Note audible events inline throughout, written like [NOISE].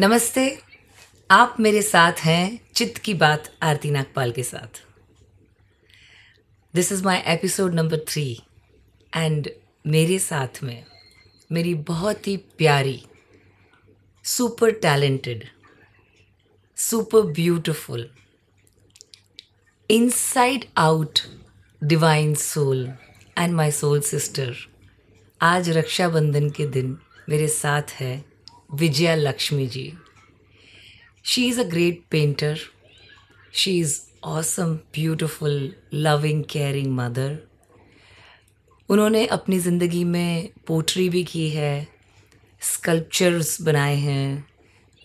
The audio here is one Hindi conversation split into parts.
नमस्ते। आप मेरे साथ हैं चित्त की बात आरती नागपाल के साथ। This is my episode number three and मेरे साथ में मेरी बहुत ही प्यारी super talented super beautiful inside out divine soul and my soul sister आज रक्षाबंधन के दिन मेरे साथ है। Vijaya Lakshmi ji she is a great painter she is awesome beautiful loving caring mother उन्होंने अपनी ज़िंदगी में पोट्री भी की है स्कल्पचर्स बनाए हैं,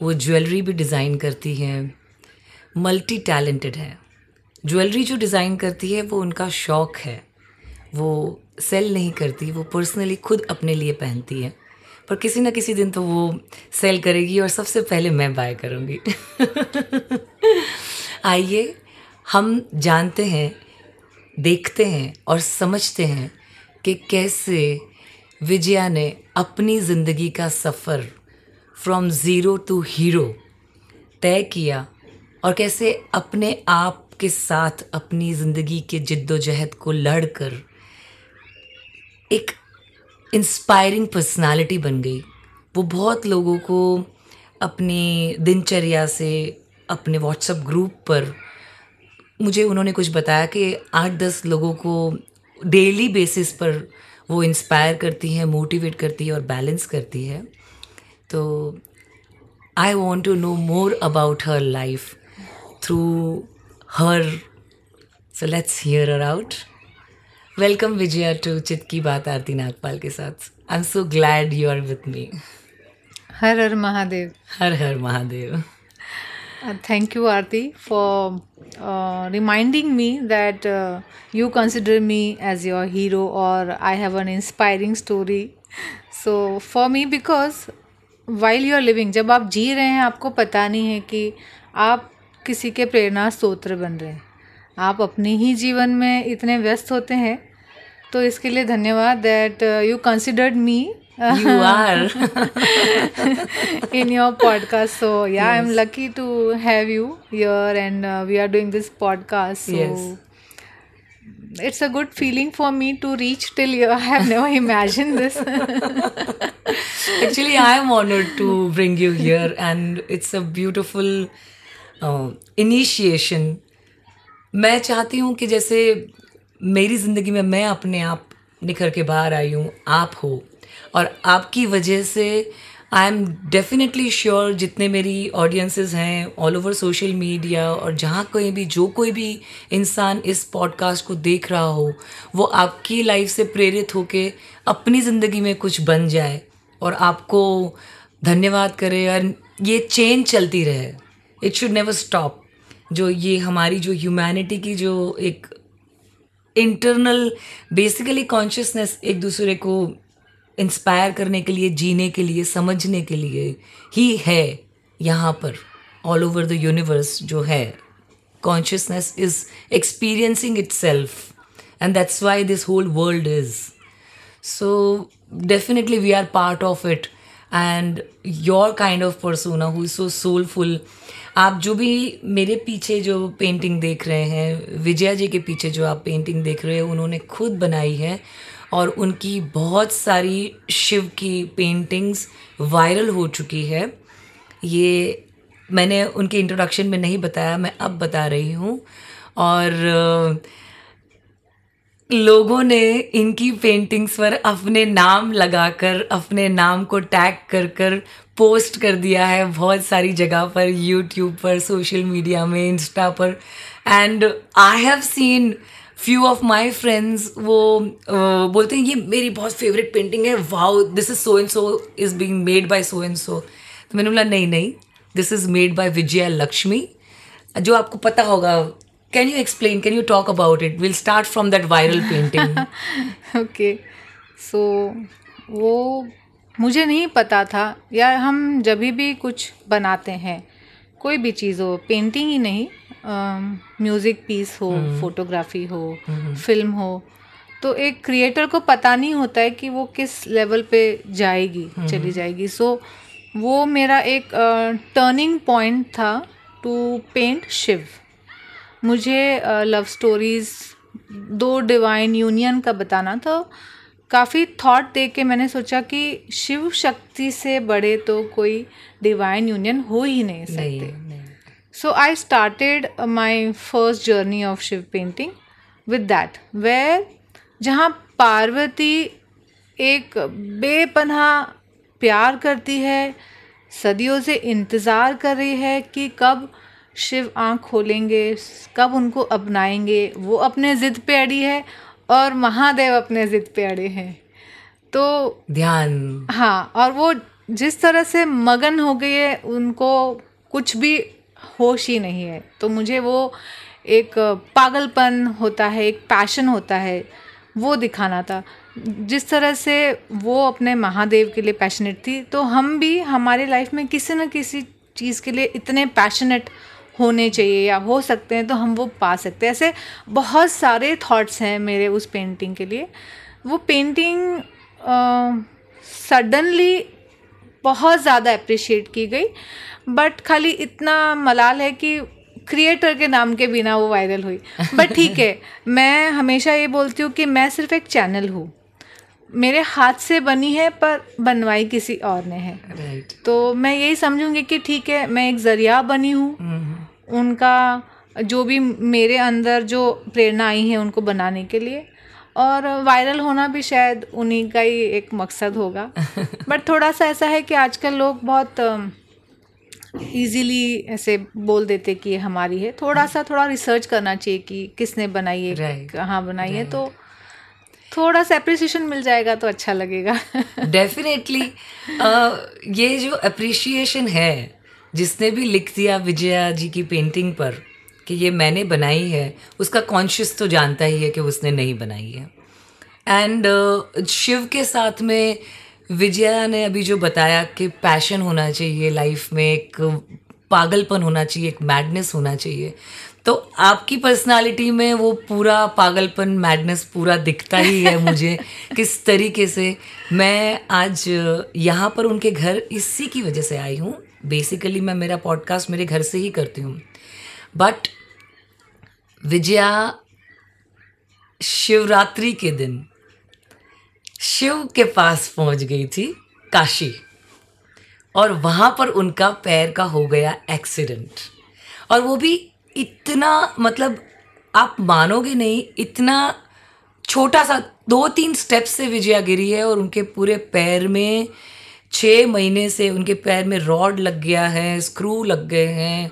वो ज्वेलरी भी डिज़ाइन करती हैं मल्टी टैलेंटेड है। ज्वेलरी जो डिज़ाइन करती है, वो उनका शौक़ है। वो सेल नहीं करती, वो पर्सनली खुद अपने लिए पहनती है। पर किसी ना किसी दिन तो वो सेल करेगी और सबसे पहले मैं बाय करूँगी। [LAUGHS] आइए, हम जानते हैं, देखते हैं और समझते हैं कि कैसे विजया ने अपनी ज़िंदगी का सफ़र फ्रॉम ज़ीरो टू हीरो तय किया और कैसे अपने आप के साथ अपनी ज़िंदगी के जिद्दोजहद को लड़कर एक इंस्पायरिंग पर्सनालिटी बन गई। वो बहुत लोगों को अपनी दिनचर्या से, अपने व्हाट्सएप ग्रुप पर मुझे उन्होंने कुछ बताया कि आठ दस लोगों को डेली बेसिस पर वो इंस्पायर करती हैं मोटिवेट करती है और बैलेंस करती है। तो I want to know more about her life through her So let's hear her out. Welcome Vijaya to चित की बात आरती नागपाल के साथ I am so glad you are with me her her Mahadev her her Mahadev thank you Aarti for reminding me that you consider me as your hero और I have an inspiring story so for me because while you are living जब आप जी रहे हैं आपको पता नहीं है कि आप किसी के प्रेरणा स्त्रोत्र बन रहे हैं। आप अपने ही जीवन में इतने व्यस्त होते हैं तो इसके लिए धन्यवाद that you considered me you are in your podcast so yeah I am lucky to have you your and we are doing this podcast it's a good feeling for me to reach till you have never imagine this actually I am honoured to bring you here and it's a beautiful initiation मैं चाहती हूँ कि जैसे मेरी ज़िंदगी में मैं अपने आप निखर के बाहर आई हूँ, आप हो। और आपकी वजह से आई एम डेफिनेटली श्योर जितने मेरी ऑडियंसेस हैं ऑल ओवर सोशल मीडिया और जहाँ कोई भी, जो कोई भी इंसान इस पॉडकास्ट को देख रहा हो, वो आपकी लाइफ से प्रेरित होके अपनी ज़िंदगी में कुछ बन जाए और आपको धन्यवाद करे और ये चेन चलती रहे। इट शुड नेवर स्टॉप जो ये हमारी जो ह्यूमैनिटी की जो एक इंटरनल बेसिकली कॉन्शियसनेस एक दूसरे को इंस्पायर करने के लिए, जीने के लिए, समझने के लिए ही है यहाँ पर ऑल ओवर द यूनिवर्स जो है। Consciousness is experiencing itself and that's why this whole world is so definitely we are part of it and your kind of persona who is so soulful आप जो भी मेरे पीछे जो पेंटिंग देख रहे हैं, विजया जी के पीछे जो आप पेंटिंग देख रहे हैं, उन्होंने खुद बनाई है और उनकी बहुत सारी शिव की पेंटिंग्स वायरल हो चुकी है। ये मैंने उनके इंट्रोडक्शन में नहीं बताया, मैं अब बता रही हूँ। और लोगों ने इनकी पेंटिंग्स पर अपने नाम लगाकर अपने नाम को टैग कर कर पोस्ट कर दिया है बहुत सारी जगह पर यूट्यूब पर सोशल मीडिया में इंस्टा पर। And I have seen few of my friends वो uh, बोलते हैं ये मेरी बहुत फेवरेट पेंटिंग है। Wow this is so and so is being made by so and so तो मैंने बोला नहीं नहीं this is made by Vijaya Lakshmi. जो आपको पता होगा can you explain can you talk about it will start from that viral painting okay so वो मुझे नहीं पता था या हम जब भी कुछ बनाते हैं कोई भी चीज़ हो पेंटिंग ही नहीं म्यूज़िक पीस हो फोटोग्राफी हो फ़िल्म हो तो एक क्रिएटर को पता नहीं होता है कि वो किस लेवल पे जाएगी चली जाएगी। सो वो मेरा एक टर्निंग पॉइंट था टू पेंट शिव मुझे लव स्टोरीज़ दो डिवाइन यूनियन का बताना था। काफ़ी थॉट दे के मैंने सोचा कि शिव शक्ति से बड़े तो कोई डिवाइन यूनियन हो ही नहीं सकते। So I started my first journey of Shiv painting with that where जहाँ पार्वती एक बेपनाह प्यार करती है सदियों से इंतज़ार कर रही है कि कब शिव आँख खोलेंगे कब उनको अपनाएँगे वो अपने ज़िद पे अड़ी है और महादेव अपने ज़िद पे अड़े हैं। तो ध्यान। हाँ और वो जिस तरह से मगन हो गई है उनको कुछ भी होश ही नहीं है। तो मुझे वो एक पागलपन होता है एक पैशन होता है वो दिखाना था। जिस तरह से वो अपने महादेव के लिए पैशनेट थी तो हम भी हमारे लाइफ में किसी न किसी चीज़ के लिए इतने पैशनेट होने चाहिए या हो सकते हैं तो हम वो पा सकते हैं। ऐसे बहुत सारे थॉट्स हैं मेरे उस पेंटिंग के लिए। वो पेंटिंग सडनली बहुत ज़्यादा अप्रिशिएट की गई बट खाली इतना मलाल है कि क्रिएटर के नाम के बिना वो वायरल हुई। बट ठीक है [LAUGHS] मैं हमेशा ये बोलती हूँ कि मैं सिर्फ़ एक चैनल हूँ। मेरे हाथ से बनी है पर बनवाई किसी और ने है। Right. तो मैं यही समझूँगी कि ठीक है मैं एक ज़रिया बनी हूँ। हम्म, उनका जो भी मेरे अंदर जो प्रेरणा आई है उनको बनाने के लिए। और वायरल होना भी शायद उन्हीं का ही एक मकसद होगा। [LAUGHS] बट थोड़ा सा ऐसा है कि आजकल लोग बहुत इजीली ऐसे बोल देते कि ये हमारी है। थोड़ा सा थोड़ा रिसर्च करना चाहिए कि किसने बनाई है Right. कहाँ बनाई है। तो थोड़ा सा अप्रिसिएशन मिल जाएगा तो अच्छा लगेगा। [LAUGHS] डेफिनेटली uh, ये जो अप्रिशिएशन है जिसने भी लिख दिया विजया जी की पेंटिंग पर कि ये मैंने बनाई है उसका कॉन्शियस तो जानता ही है कि उसने नहीं बनाई है। एंड uh, शिव के साथ में विजया ने अभी जो बताया कि पैशन होना चाहिए लाइफ में एक पागलपन होना चाहिए एक मैडनेस होना चाहिए तो आपकी पर्सनालिटी में वो पूरा पागलपन मैडनेस पूरा दिखता ही है मुझे [LAUGHS] किस तरीके से। मैं आज यहाँ पर उनके घर इसी की वजह से आई हूँ। बेसिकली मैं मेरा पॉडकास्ट मेरे घर से ही करती हूँ। बट विजया शिवरात्रि के दिन शिव के पास पहुँच गई थी काशी और वहाँ पर उनका पैर का हो गया एक्सीडेंट और वो भी इतना मतलब आप मानोगे नहीं, इतना छोटा सा दो तीन स्टेप से विजया गिरी है और उनके पूरे पैर में छः महीने से उनके पैर में रॉड लग गया है स्क्रू लग गए हैं।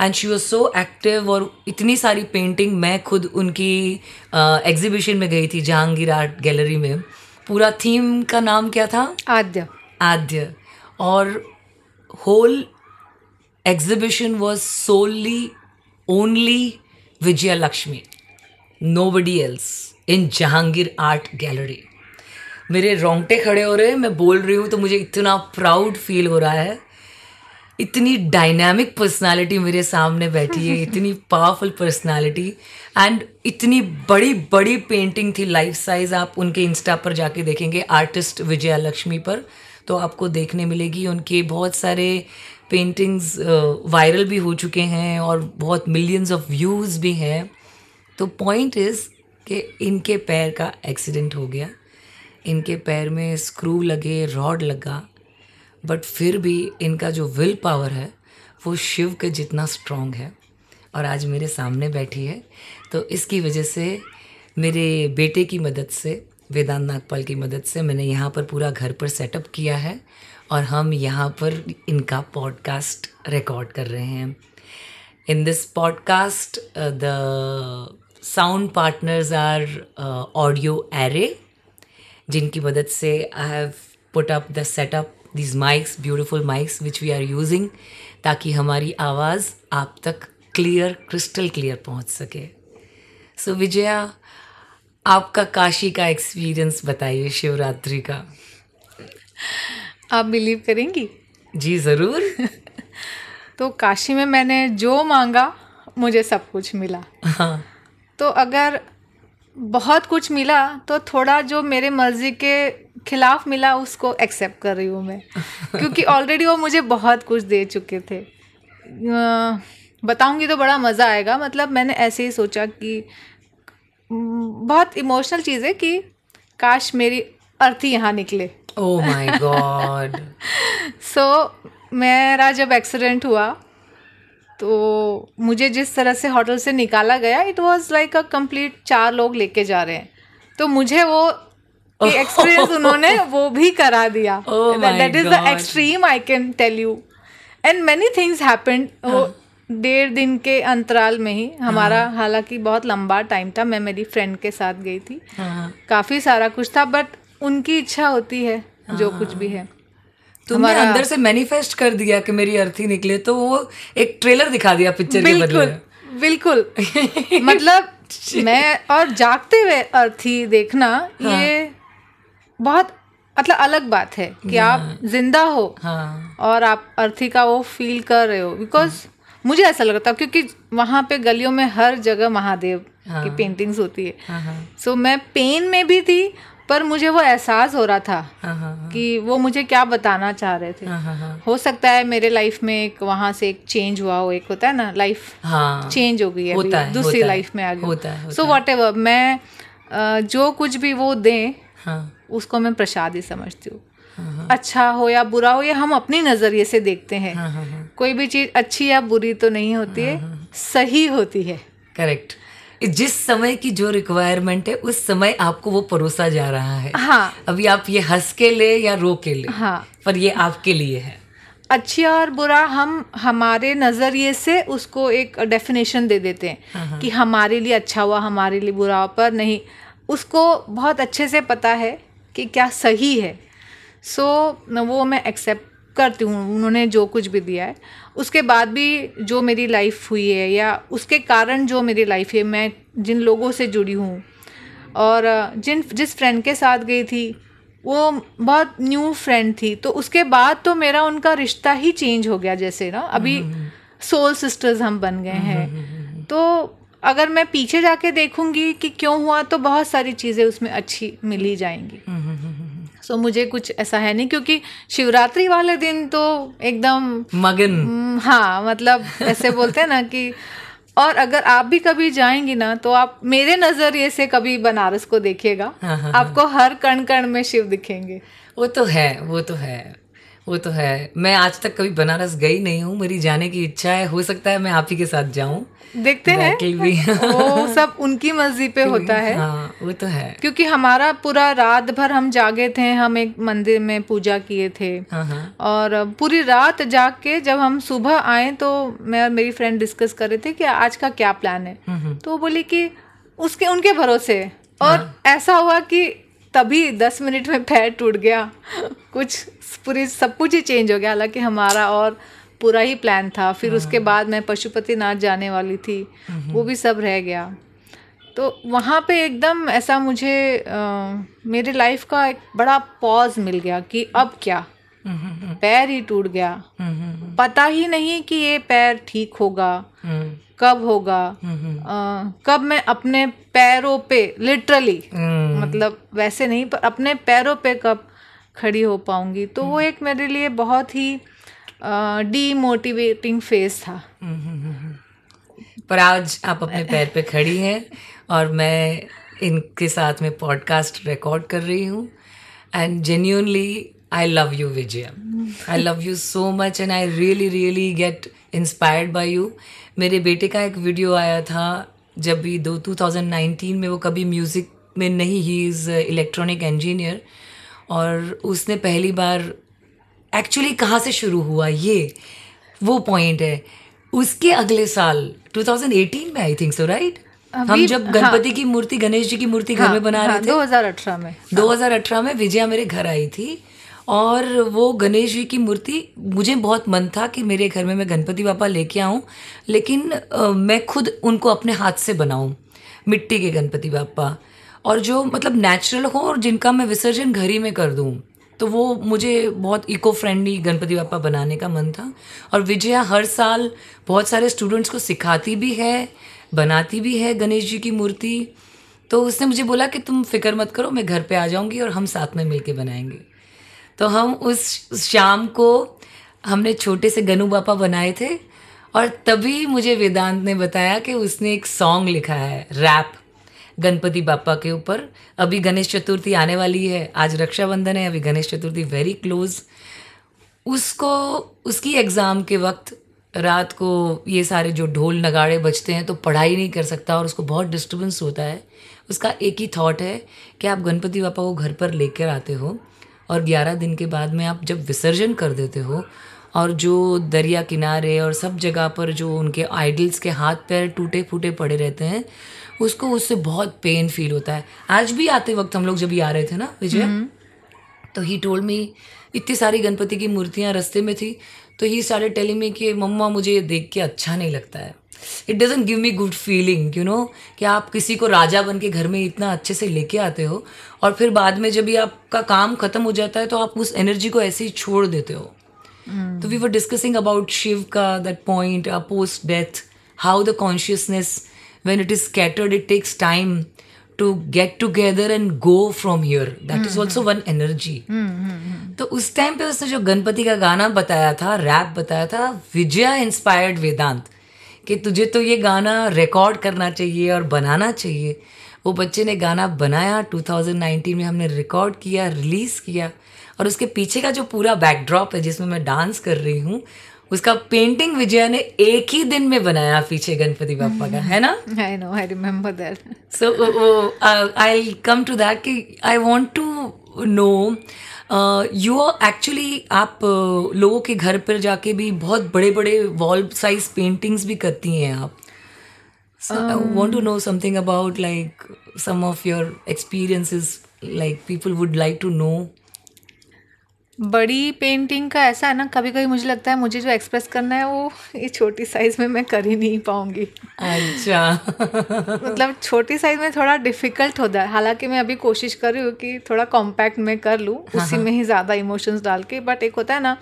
And she was so active और इतनी सारी पेंटिंग मैं खुद उनकी एग्जीबिशन में गई थी जहांगीर आर्ट गैलरी में। पूरा थीम का नाम क्या था? आद्य। आद्य। और whole exhibition was solely only Vijaya Lakshmi nobody else in Jehangir art gallery मेरे रोंगटे खड़े हो रहे हैं मैं बोल रही हूँ तो मुझे इतना प्राउड फील हो रहा है। इतनी डायनामिक पर्सनालिटी मेरे सामने बैठी है [LAUGHS] इतनी पावरफुल पर्सनालिटी एंड इतनी बड़ी बड़ी पेंटिंग थी लाइफ साइज़ आप उनके इंस्टा पर जाके देखेंगे आर्टिस्ट विजया लक्ष्मी पर तो आपको देखने मिलेगी उनके बहुत सारे पेंटिंग्स वायरल भी हो चुके हैं और बहुत मिलियंस ऑफ़ व्यूज़ भी हैं। तो पॉइंट इज़ कि इनके पैर का एक्सीडेंट हो गया। इनके पैर में स्क्रू लगे रॉड लगा बट फिर भी इनका जो विल पावर है, वो शिव के जितना स्ट्रॉन्ग है। और आज मेरे सामने बैठी है तो इसकी वजह से मेरे बेटे की मदद से, वेदांत नागपाल की मदद से मैंने यहाँ पर पूरा घर पर सेटअप किया है और हम यहाँ पर इनका पॉडकास्ट रिकॉर्ड कर रहे हैं। In this podcast the sound partners are audio array जिनकी मदद से I have put up the setup these mics beautiful mics which we are using ताकि हमारी आवाज़ आप तक क्लियर क्रिस्टल क्लियर पहुँच सके। सो so, विजया आपका काशी का एक्सपीरियंस बताइए शिवरात्रि का। आप बिलीव करेंगी? जी ज़रूर। [LAUGHS] तो काशी में मैंने जो मांगा मुझे सब कुछ मिला। हाँ। तो अगर बहुत कुछ मिला तो थोड़ा जो मेरे मर्ज़ी के खिलाफ मिला उसको एक्सेप्ट कर रही हूँ मैं। [LAUGHS] क्योंकि ऑलरेडी वो मुझे बहुत कुछ दे चुके थे। बताऊँगी तो बड़ा मज़ा आएगा। मतलब मैंने ऐसे ही सोचा कि बहुत इमोशनल चीज़ है कि काश मेरी अर्थी यहाँ निकले। ओह माय गॉड सो मेरा जब एक्सीडेंट हुआ तो मुझे जिस तरह से होटल से निकाला गया it was like a complete चार लोग लेके जा रहे हैं। तो मुझे वो एक्सपीरियंस उन्होंने [LAUGHS] वो भी करा दिया। That is the extreme I can tell you and many things happened वो डेढ़ दिन के अंतराल में ही हमारा हालाँकि बहुत लंबा टाइम था मैं मेरी फ्रेंड के साथ गई थी। हाँ। काफ़ी सारा कुछ था बट उनकी इच्छा होती है जो कुछ भी है। तुमने अंदर से मैनिफेस्ट कर दिया कि मेरी अर्थी निकले तो वो एक ट्रेलर दिखा दिया पिक्चर के बदले बिल्कुल [LAUGHS] मतलब मैं और जागते हुए अर्थी देखना हाँ. ये बहुत मतलब अलग बात है कि हाँ. आप ज़िंदा हो हाँ। और आप अर्थी का वो फील कर रहे हो बिकॉज़ मुझे ऐसा लगता है क्योंकि वहाँ पे गलियों में हर जगह महादेव हाँ, की पेंटिंग्स होती है। हाँ हाँ। सो मैं पेन में भी थी पर मुझे वो एहसास हो रहा था हाँ हाँ कि वो मुझे क्या बताना चाह रहे थे। हाँ हाँ हाँ। हो सकता है मेरे लाइफ में एक वहाँ से एक चेंज हुआ हो एक होता है ना लाइफ हाँ। चेंज हो गई है है, दूसरी लाइफ में आ गई है, सो वॉट एवर मैं जो कुछ भी वो दें हाँ। उसको मैं प्रसाद ही समझती हूँ। अच्छा हो या बुरा हो या हम अपनी नज़रिए से देखते हैं। हाँ हाँ हाँ। कोई भी चीज़ अच्छी या बुरी तो नहीं होती है सही होती है। करेक्ट जिस समय की जो रिक्वायरमेंट है उस समय आपको वो परोसा जा रहा है। हाँ। अभी आप ये हंस के ले या रो के ले हाँ। पर ये आपके लिए है। अच्छी और बुरा हम हमारे नज़रिए से उसको एक डेफिनेशन दे देते हैं कि हमारे लिए अच्छा हुआ हमारे लिए बुरा हुआ पर नहीं। उसको बहुत अच्छे से पता है कि क्या सही है। सो so, वो मैं एक्सेप्ट करती हूँ उन्होंने जो कुछ भी दिया है। उसके बाद भी जो मेरी लाइफ हुई है या उसके कारण जो मेरी लाइफ है मैं जिन लोगों से जुड़ी हूँ और जिन जिस फ्रेंड के साथ गई थी वो बहुत न्यू फ्रेंड थी। तो उसके बाद तो मेरा उनका रिश्ता ही चेंज हो गया जैसे ना अभी सोल सिस्टर्स हम बन गए हैं। तो अगर मैं पीछे जाके देखूँगी कि क्यों हुआ तो बहुत सारी चीज़ें उसमें अच्छी मिल ही जाएँगी सो so, मुझे कुछ ऐसा है नहीं क्योंकि शिवरात्रि वाले दिन तो एकदम मगन। हम्म, हाँ मतलब ऐसे बोलते हैं ना कि और अगर आप भी कभी जाएँगी ना तो आप मेरे नज़रिए से कभी बनारस को देखिएगा। [LAUGHS] हाँ, हाँ, आपको हर कण कण में शिव दिखेंगे। वो तो है वो तो है वो तो है। मैं आज तक कभी बनारस गई नहीं हूँ मेरी जाने की इच्छा है हो सकता है मैं आप ही के साथ जाऊँ। देखते हैं। be- [LAUGHS] वो सब उनकी मर्ज़ी पे होता है। हाँ वो तो है। क्योंकि हमारा पूरा रात भर हम जागे थे हम एक मंदिर में पूजा किए थे। हाँ हाँ। और पूरी रात जाग के जब हम सुबह आए तो मैं और मेरी फ्रेंड डिस्कस कर रहे थे कि आज का क्या प्लान है। हम्म, तो वो बोली कि उसके उनके भरोसे। और ऐसा हुआ कि तभी दस मिनट में पैर टूट गया। [LAUGHS] कुछ पूरी सब कुछ ही चेंज हो गया। हालाँकि हमारा और पूरा ही प्लान था। फिर उसके बाद मैं पशुपतिनाथ जाने वाली थी। वो भी सब रह गया। तो वहाँ पे एकदम ऐसा मुझे अ, मेरे लाइफ का एक बड़ा पॉज मिल गया कि अब क्या? हम्म, हम्म, हम्म, पैर ही टूट गया। हम्म, हम्म, पता ही नहीं कि ये पैर ठीक होगा हम्म, कब होगा। हम्म, अ, कब मैं अपने पैरों पे लिटरली हम्म, मतलब वैसे नहीं पर अपने पैरों पे कब खड़ी हो पाऊँगी। तो वो एक मेरे लिए बहुत ही डीमोटिवेटिंग फ़ेज़ था। पर आज आप अपने पैर पे खड़ी हैं और मैं इनके साथ में पॉडकास्ट रिकॉर्ड कर रही हूँ। And genuinely I love you Vijay I love you so much and I really really get inspired by you मेरे बेटे का एक वीडियो आया था, जब भी दो 2019 में वो कभी म्यूज़िक में नहीं ही इज़ इलेक्ट्रॉनिक इंजीनियर और उसने पहली बार एक्चुअली कहाँ से शुरू हुआ ये? वो पॉइंट है। उसके अगले साल 2018 में आई थिंक सो राइट हम जब गणपति हाँ, की मूर्ति गणेश जी की मूर्ति घर में बना रहे थे। 2018 में। 2018 में विजया मेरे घर आई थी और वो गणेश जी की मूर्ति मुझे बहुत मन था कि मेरे घर में मैं गणपति बापा लेके आऊँ लेकिन अ, मैं खुद उनको अपने हाथ से बनाऊँ मिट्टी के गणपति बापा। और जो मतलब नेचुरल हो और जिनका मैं विसर्जन घर ही में कर दूँ तो वो मुझे बहुत इको फ्रेंडली गणपति बापा बनाने का मन था। और विजया हर साल बहुत सारे स्टूडेंट्स को सिखाती भी है, बनाती भी है गणेश जी की मूर्ति। तो उसने मुझे बोला कि तुम फ़िक्र मत करो, मैं घर पे आ जाऊँगी और हम साथ में मिलके बनाएँगे। तो हम उस शाम को हमने छोटे से गनु बापा बनाए थे और तभी मुझे वेदांत ने बताया कि उसने एक सॉन्ग लिखा है रैप गणपति बापा के ऊपर। अभी गणेश चतुर्थी आने वाली है। आज रक्षाबंधन है, अभी गणेश चतुर्थी वेरी क्लोज उसको, उसकी एग्ज़ाम के वक्त रात को ये सारे जो ढोल नगाड़े बजते हैं तो पढ़ाई नहीं कर सकता और उसको बहुत डिस्टर्बेंस होता है। उसका एक ही थॉट है कि आप गणपति बापा को घर पर लेकर आते हो और ग्यारह दिन के बाद में आप जब विसर्जन कर देते हो और जो दरिया किनारे और सब जगह पर जो उनके आइडल्स के हाथ पैर टूटे फूटे पड़े रहते हैं उसको उससे बहुत पेन फील होता है। आज भी आते वक्त हम लोग जब ये आ रहे थे ना विजय तो ही टोल्ड मी इतनी सारी गणपति की मूर्तियाँ रस्ते में थी तो ही सारे टेलिंग में कि मम्मा मुझे ये देख के अच्छा नहीं लगता है। It doesn't give me good feeling you know कि आप किसी को राजा बन के घर में इतना अच्छे से लेके आते हो और फिर बाद में जब ये आपका काम खत्म हो जाता है तो आप उस एनर्जी को ऐसे ही छोड़ देते हो। तो we were discussing about Shiv का that point post death how the consciousness when it is scattered it takes time to get together and go from here. That is also one energy. तो उस टाइम पे उसने जो गणपति का गाना बताया था रैप बताया था विजया इंस्पायर्ड वेदांत कि तुझे तो ये गाना रिकॉर्ड करना चाहिए और बनाना चाहिए। वो बच्चे ने गाना बनाया 2019 में हमने रिकॉर्ड किया रिलीज़ किया और उसके पीछे का जो पूरा बैकड्रॉप है जिसमें मैं डांस कर रही हूँ उसका पेंटिंग विजया ने एक ही दिन में बनाया पीछे गणपति बापा का है ना? I know I remember that so I come to that कि I want to know you actually आप uh, लोगों के घर पर जाके भी बहुत बड़े बड़े वॉल साइज़ पेंटिंग्स भी करती हैं आप। Want to know something about like some of your experiences like people would like to know बड़ी पेंटिंग का ऐसा है ना कभी कभी मुझे लगता है मुझे जो एक्सप्रेस करना है वो ये छोटी साइज़ में मैं कर ही नहीं पाऊँगी। अच्छा। मतलब छोटी साइज़ में थोड़ा डिफ़िकल्ट होता है। हालाँकि मैं अभी कोशिश कर रही हूँ कि थोड़ा कॉम्पैक्ट में कर लूँ उसी में ही ज़्यादा इमोशंस डाल के बट एक होता है ना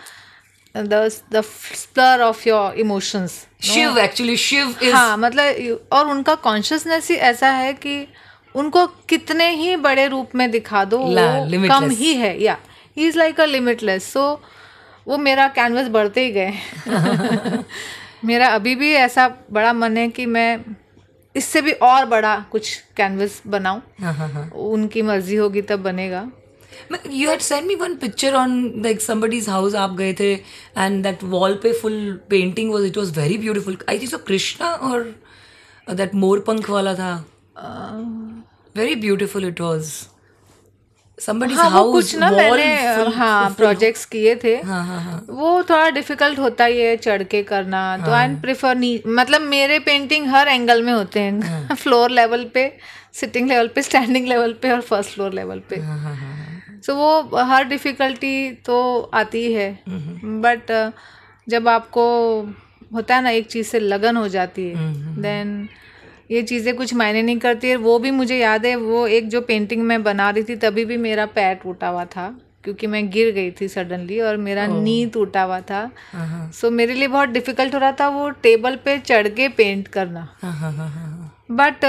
the the splurge of your emotions Shiv actually Shiv हाँ मतलब और उनका कॉन्शियसनेस ही ऐसा है कि उनको कितने ही बड़े रूप में दिखा दो कम ही है या। He is like a limitless so वो मेरा कैनवस बढ़ते ही गए। [LAUGHS] मेरा अभी भी ऐसा बड़ा मन है कि मैं इससे भी और बड़ा कुछ कैनवस बनाऊँ। हाँ हाँ हाँ। उनकी मर्ज़ी होगी तब बनेगा। You had send me one picture on like somebody's house आप गए थे एंड दैट वॉल पे full painting was it was very beautiful I think so Krishna और दैट मोरपंख वाला था। वेरी ब्यूटीफुल इट वाज हाँ वो कुछ ना मैंने हाँ प्रोजेक्ट्स किए थे। हाँ हाँ हाँ। वो थोड़ा डिफ़िकल्ट होता ही है चढ़ के करना तो आई प्रेफर नहीं मतलब मेरे पेंटिंग हर एंगल में होते हैं। [LAUGHS] फ्लोर लेवल पे सिटिंग लेवल पे स्टैंडिंग लेवल पे और फ़र्स्ट फ्लोर लेवल पे। हाँ हाँ हाँ सो वो हर डिफ़िकल्टी तो आती है बट जब आपको होता है ना एक चीज़ से लगन हो जाती है देन ये चीज़ें कुछ मायने नहीं करती है वो भी मुझे याद है वो एक जो पेंटिंग मैं बना रही थी तभी भी मेरा पैर टूटा हुआ था क्योंकि मैं गिर गई थी सडनली और मेरा नी टूटा हुआ था। सो मेरे लिए बहुत डिफ़िकल्ट हो रहा था वो टेबल पे चढ़ के पेंट करना। बट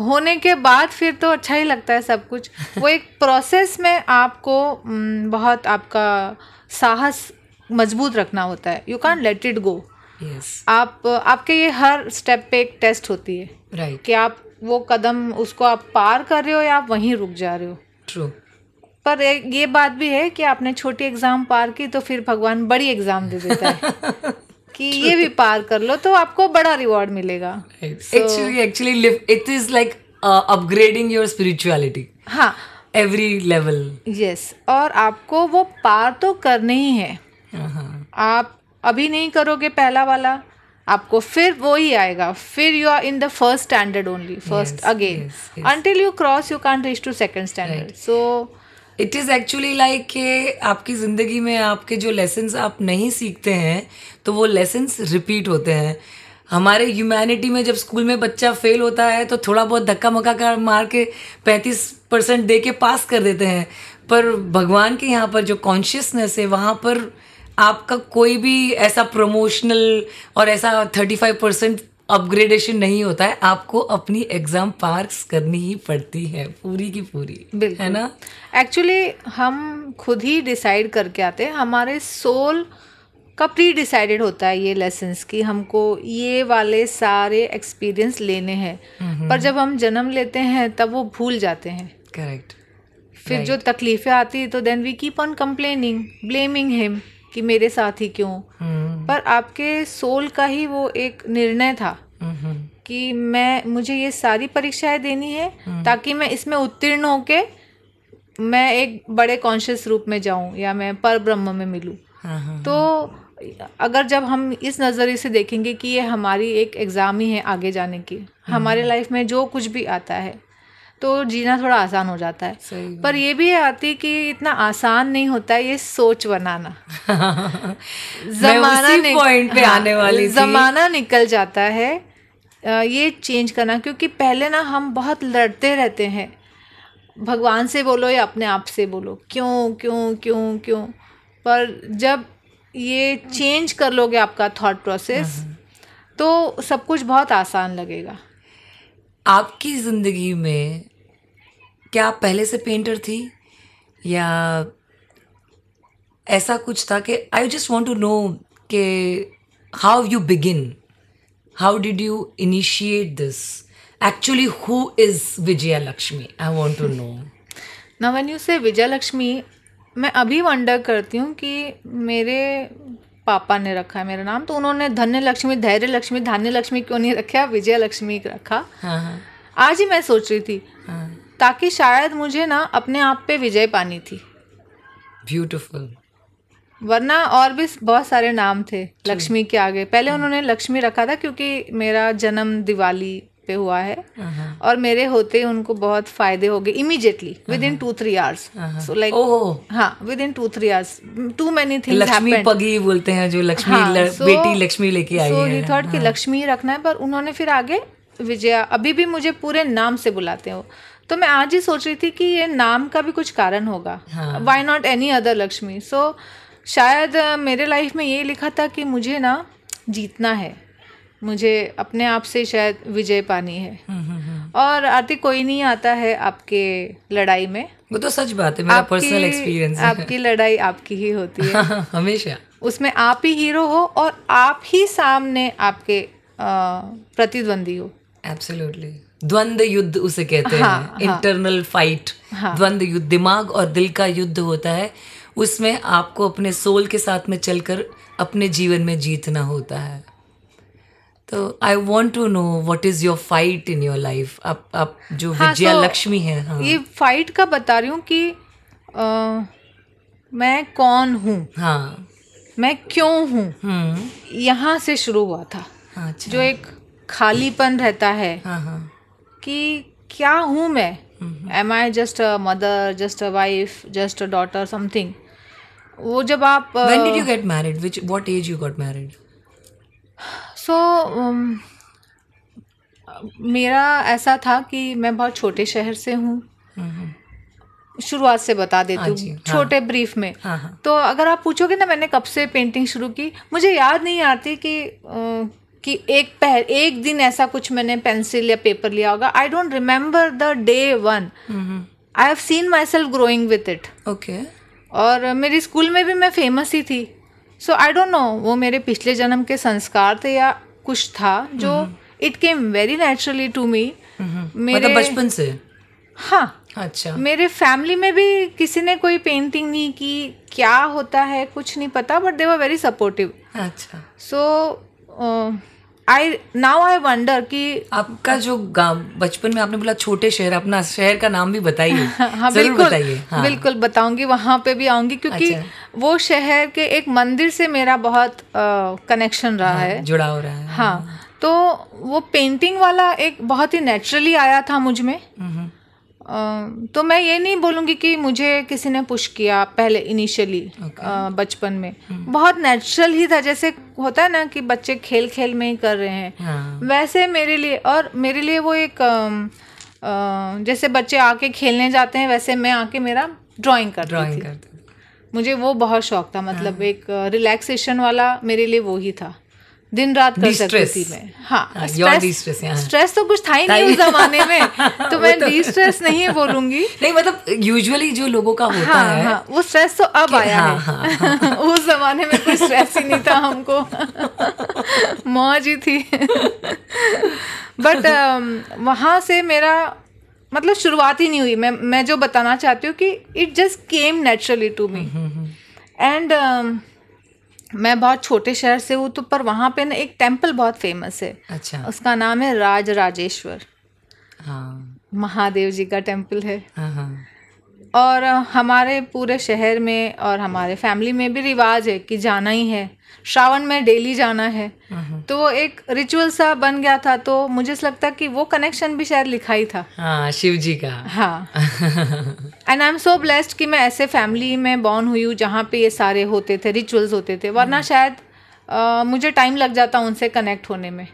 होने के बाद फिर तो अच्छा ही लगता है सब कुछ। वो एक [LAUGHS] प्रोसेस में आपको बहुत आपका साहस मज़बूत रखना होता है। You can let it go आप आपके ये हर स्टेप पे एक टेस्ट होती है। राइट कि आप वो कदम उसको आप पार कर रहे हो या आप वहीं रुक जा रहे हो? ट्रू पर ये बात भी है कि आपने छोटी एग्ज़ाम पार की तो फिर भगवान बड़ी एग्ज़ाम दे देता है। [LAUGHS] कि ये भी पार कर लो तो आपको बड़ा रिवॉर्ड मिलेगा। Actually live it is like uh, upgrading हाँ। Every level. यस और आपको वो पार तो करने ही है। हाँ आप अभी नहीं करोगे पहला वाला। आपको फिर वो ही आएगा। फिर you are in the first standard only first again. Until you cross you can reach to second standard so it is actually like कि आपकी ज़िंदगी में आपके जो लेसन्स आप नहीं सीखते हैं तो वो लेसन्स रिपीट होते हैं। हमारे ह्यूमैनिटी में जब स्कूल में बच्चा फेल होता है तो थोड़ा बहुत धक्का मक्का कर मार के पैंतीस परसेंट दे के पास कर देते हैं। पर भगवान के यहाँ पर जो कॉन्शियसनेस है वहाँ पर आपका कोई भी ऐसा प्रमोशनल और ऐसा थर्टी फाइव परसेंट अपग्रेडेशन नहीं होता है आपको अपनी एग्ज़ाम पार्क्स करनी ही पड़ती है पूरी की पूरी है ना? एक्चुअली हम खुद ही डिसाइड करके आते हैं हमारे सोल का प्री डिसाइडेड होता है ये लेसन्स कि हमको ये वाले सारे एक्सपीरियंस लेने हैं। पर जब हम जन्म लेते हैं तब वो भूल जाते हैं। करेक्ट फिर right. जो तकलीफें आती है तो then we keep on complaining blaming him कि मेरे साथ ही क्यों? हम्म। पर आपके सोल का ही वो एक निर्णय था हम्म। कि मैं मुझे ये सारी परीक्षाएँ देनी है ताकि मैं इसमें उत्तीर्ण होके मैं एक बड़े कॉन्शियस रूप में जाऊँ या मैं पर ब्रह्म में मिलूं। हाँ हाँ तो अगर जब हम इस नज़रिए से देखेंगे कि ये हमारी एक एग्ज़ाम ही है आगे जाने की हमारे लाइफ में जो कुछ भी आता है तो जीना थोड़ा आसान हो जाता है। पर ये भी आती कि इतना आसान नहीं होता है ये सोच बनाना। [LAUGHS] मैं उसी point पे आने वाली थी। जमाना निकल जाता है ये चेंज करना क्योंकि पहले ना हम बहुत लड़ते रहते हैं। भगवान से बोलो या अपने आप से बोलो क्यों क्यों क्यों क्यों? पर जब ये चेंज कर लोगे आपका थॉट प्रोसेस तो सब कुछ बहुत आसान लगेगा। आपकी ज़िंदगी में क्या आप पहले से पेंटर थी? या ऐसा कुछ था कि I just want to know कि how you begin how did you initiate this actually who is Vijaya Lakshmi I want to know ना when you say Vijay Lakshmi मैं अभी वंडर करती हूँ कि मेरे पापा ने रखा है मेरा नाम तो उन्होंने धन्य लक्ष्मी धैर्य लक्ष्मी धान्य लक्ष्मी क्यों नहीं रखा? विजय लक्ष्मी रखा। हाँ हाँ। आज ही मैं सोच रही थी हाँ। ताकि शायद मुझे ना अपने आप पे विजय पानी थी। ब्यूटिफुल वरना और भी बहुत सारे नाम थे लक्ष्मी के आगे। पहले उन्होंने लक्ष्मी रखा था क्योंकि मेरा जन्म दिवाली पे हुआ है। हाँ और मेरे होते ही उनको बहुत फ़ायदे हो गए immediately within two three hours so like हाँ within two three hours too many things Lakshmi पगी बोलते हैं जो लक्ष्मी हाँ, ल- so- बेटी लक्ष्मी लेके आई सो है। ही थॉट कि लक्ष्मी ही रखना है पर उन्होंने फिर आगे विजया अभी भी मुझे पूरे नाम से बुलाते हो तो मैं आज ही सोच रही थी कि ये नाम का भी कुछ कारण होगा। Why not any other Lakshmi so शायद मेरे लाइफ में ये लिखा था कि मुझे ना जीतना है। मुझे अपने आप से शायद विजय पानी है। हम्म, हम्म, हम्म। और आती कोई नहीं आता है आपके लड़ाई में। वो तो सच बात है मेरा पर्सनल एक्सपीरियंस है। आपकी लड़ाई आपकी ही होती है। [LAUGHS] हमेशा। उसमें आप ही हीरो हो और आप ही सामने आपके प्रतिद्वंदी हो। एब्सोल्युटली द्वंद्व युद्ध उसे कहते हाँ, हैं हाँ। इंटरनल फाइट हाँ। द्वंद्व युद्ध दिमाग और दिल का युद्ध होता है। उसमें आपको अपने सोल के साथ में चलकर अपने जीवन में जीतना होता है। तो I want to know what is your fight in your life आप आप जो हाँ, विजया so, लक्ष्मी है हाँ। ये फाइट का बता रही हूँ कि अ, मैं कौन हूँ? हाँ। मैं क्यों हूँ? हम्म। यहाँ से शुरू हुआ था। हाँ, अच्छा। जो एक खालीपन रहता है। हाँ हाँ। कि क्या हूँ मैं? Am I just a mother just a wife just a daughter something वो जब आप when did you get married? Which what age you got married? सो मेरा ऐसा था कि मैं बहुत छोटे शहर से हूँ। शुरुआत से बता देती हाँ हूँ हाँ। छोटे ब्रीफ में। हाँ हाँ। तो अगर आप पूछोगे ना मैंने कब से पेंटिंग शुरू की मुझे याद नहीं आती कि अ, कि एक पह एक दिन ऐसा कुछ मैंने पेंसिल या पेपर लिया होगा। I don't remember the day one I have seen myself growing with it okay और मेरी स्कूल में भी मैं फ़ेमस ही थी। सो आई डोंट नो वो मेरे पिछले जन्म के संस्कार थे या कुछ था जो it came very naturally to me मतलब बचपन से? हाँ। अच्छा। मेरे फैमिली में भी किसी ने कोई पेंटिंग नहीं की क्या होता है कुछ नहीं पता but they were very supportive अच्छा। So I now I wonder कि आपका जो गाँव बचपन में आपने बोला छोटे शहर अपना शहर का नाम भी बताइए। [LAUGHS] हाँ बिल्कुल बताइए हाँ। बिल्कुल बताऊँगी वहाँ पे भी आऊँगी क्योंकि अच्छा। वो शहर के एक मंदिर से मेरा बहुत कनेक्शन रहा है जुड़ा हो रहा है। हाँ तो वो पेंटिंग वाला एक बहुत ही नेचुरली आया था मुझमें। हम्म, अ, तो मैं ये नहीं बोलूँगी कि मुझे किसी ने पुश किया पहले इनिशियली okay. बचपन में। Hmm. बहुत नेचुरल ही था जैसे होता है ना कि बच्चे खेल खेल में ही कर रहे हैं। हाँ। वैसे मेरे लिए और मेरे लिए वो एक जैसे बच्चे आके खेलने जाते हैं वैसे मैं आके मेरा ड्राइंग करती ड्राइंग थी। मुझे वो बहुत शौक था मतलब एक रिलैक्सेशन वाला मेरे लिए वो ही था। दिन रात कर सकती. थी मैं। हाँ हाँ, हाँ। स्ट्रेस तो कुछ था ही नहीं उस [LAUGHS] जमाने में तो मैं तो- डी स्ट्रेस नहीं बोलूँगी। [LAUGHS] नहीं मतलब यूजुअली जो लोगों का होता हाँ है हाँ वो स्ट्रेस तो अब आया हाँ, है। [LAUGHS] उस जमाने में कोई स्ट्रेस ही नहीं था हमको। मौज ही थी। बट वहाँ से मेरा मतलब शुरुआत ही नहीं हुई। मैं मैं जो बताना चाहती हूँ कि it just came naturally to me and मैं बहुत छोटे शहर से हूँ तो पर वहाँ पे ना एक टेंपल बहुत फ़ेमस है। अच्छा। उसका नाम है राज राजेश्वर। हाँ। महादेव जी का टेंपल है। हाँ हाँ। और हमारे पूरे शहर में और हमारे फैमिली में भी रिवाज है कि जाना ही है। श्रावण में डेली जाना है। तो वो एक रिचुअल सा बन गया था तो मुझे लगता कि वो कनेक्शन भी शायद लिखा ही था। हाँ शिव जी का। हाँ। And I am so blessed कि मैं ऐसे फैमिली में बॉर्न हुई हूँ जहाँ पे ये सारे होते थे रिचुअल्स होते थे वरना शायद अ, मुझे टाइम लग जाता उनसे कनेक्ट होने में।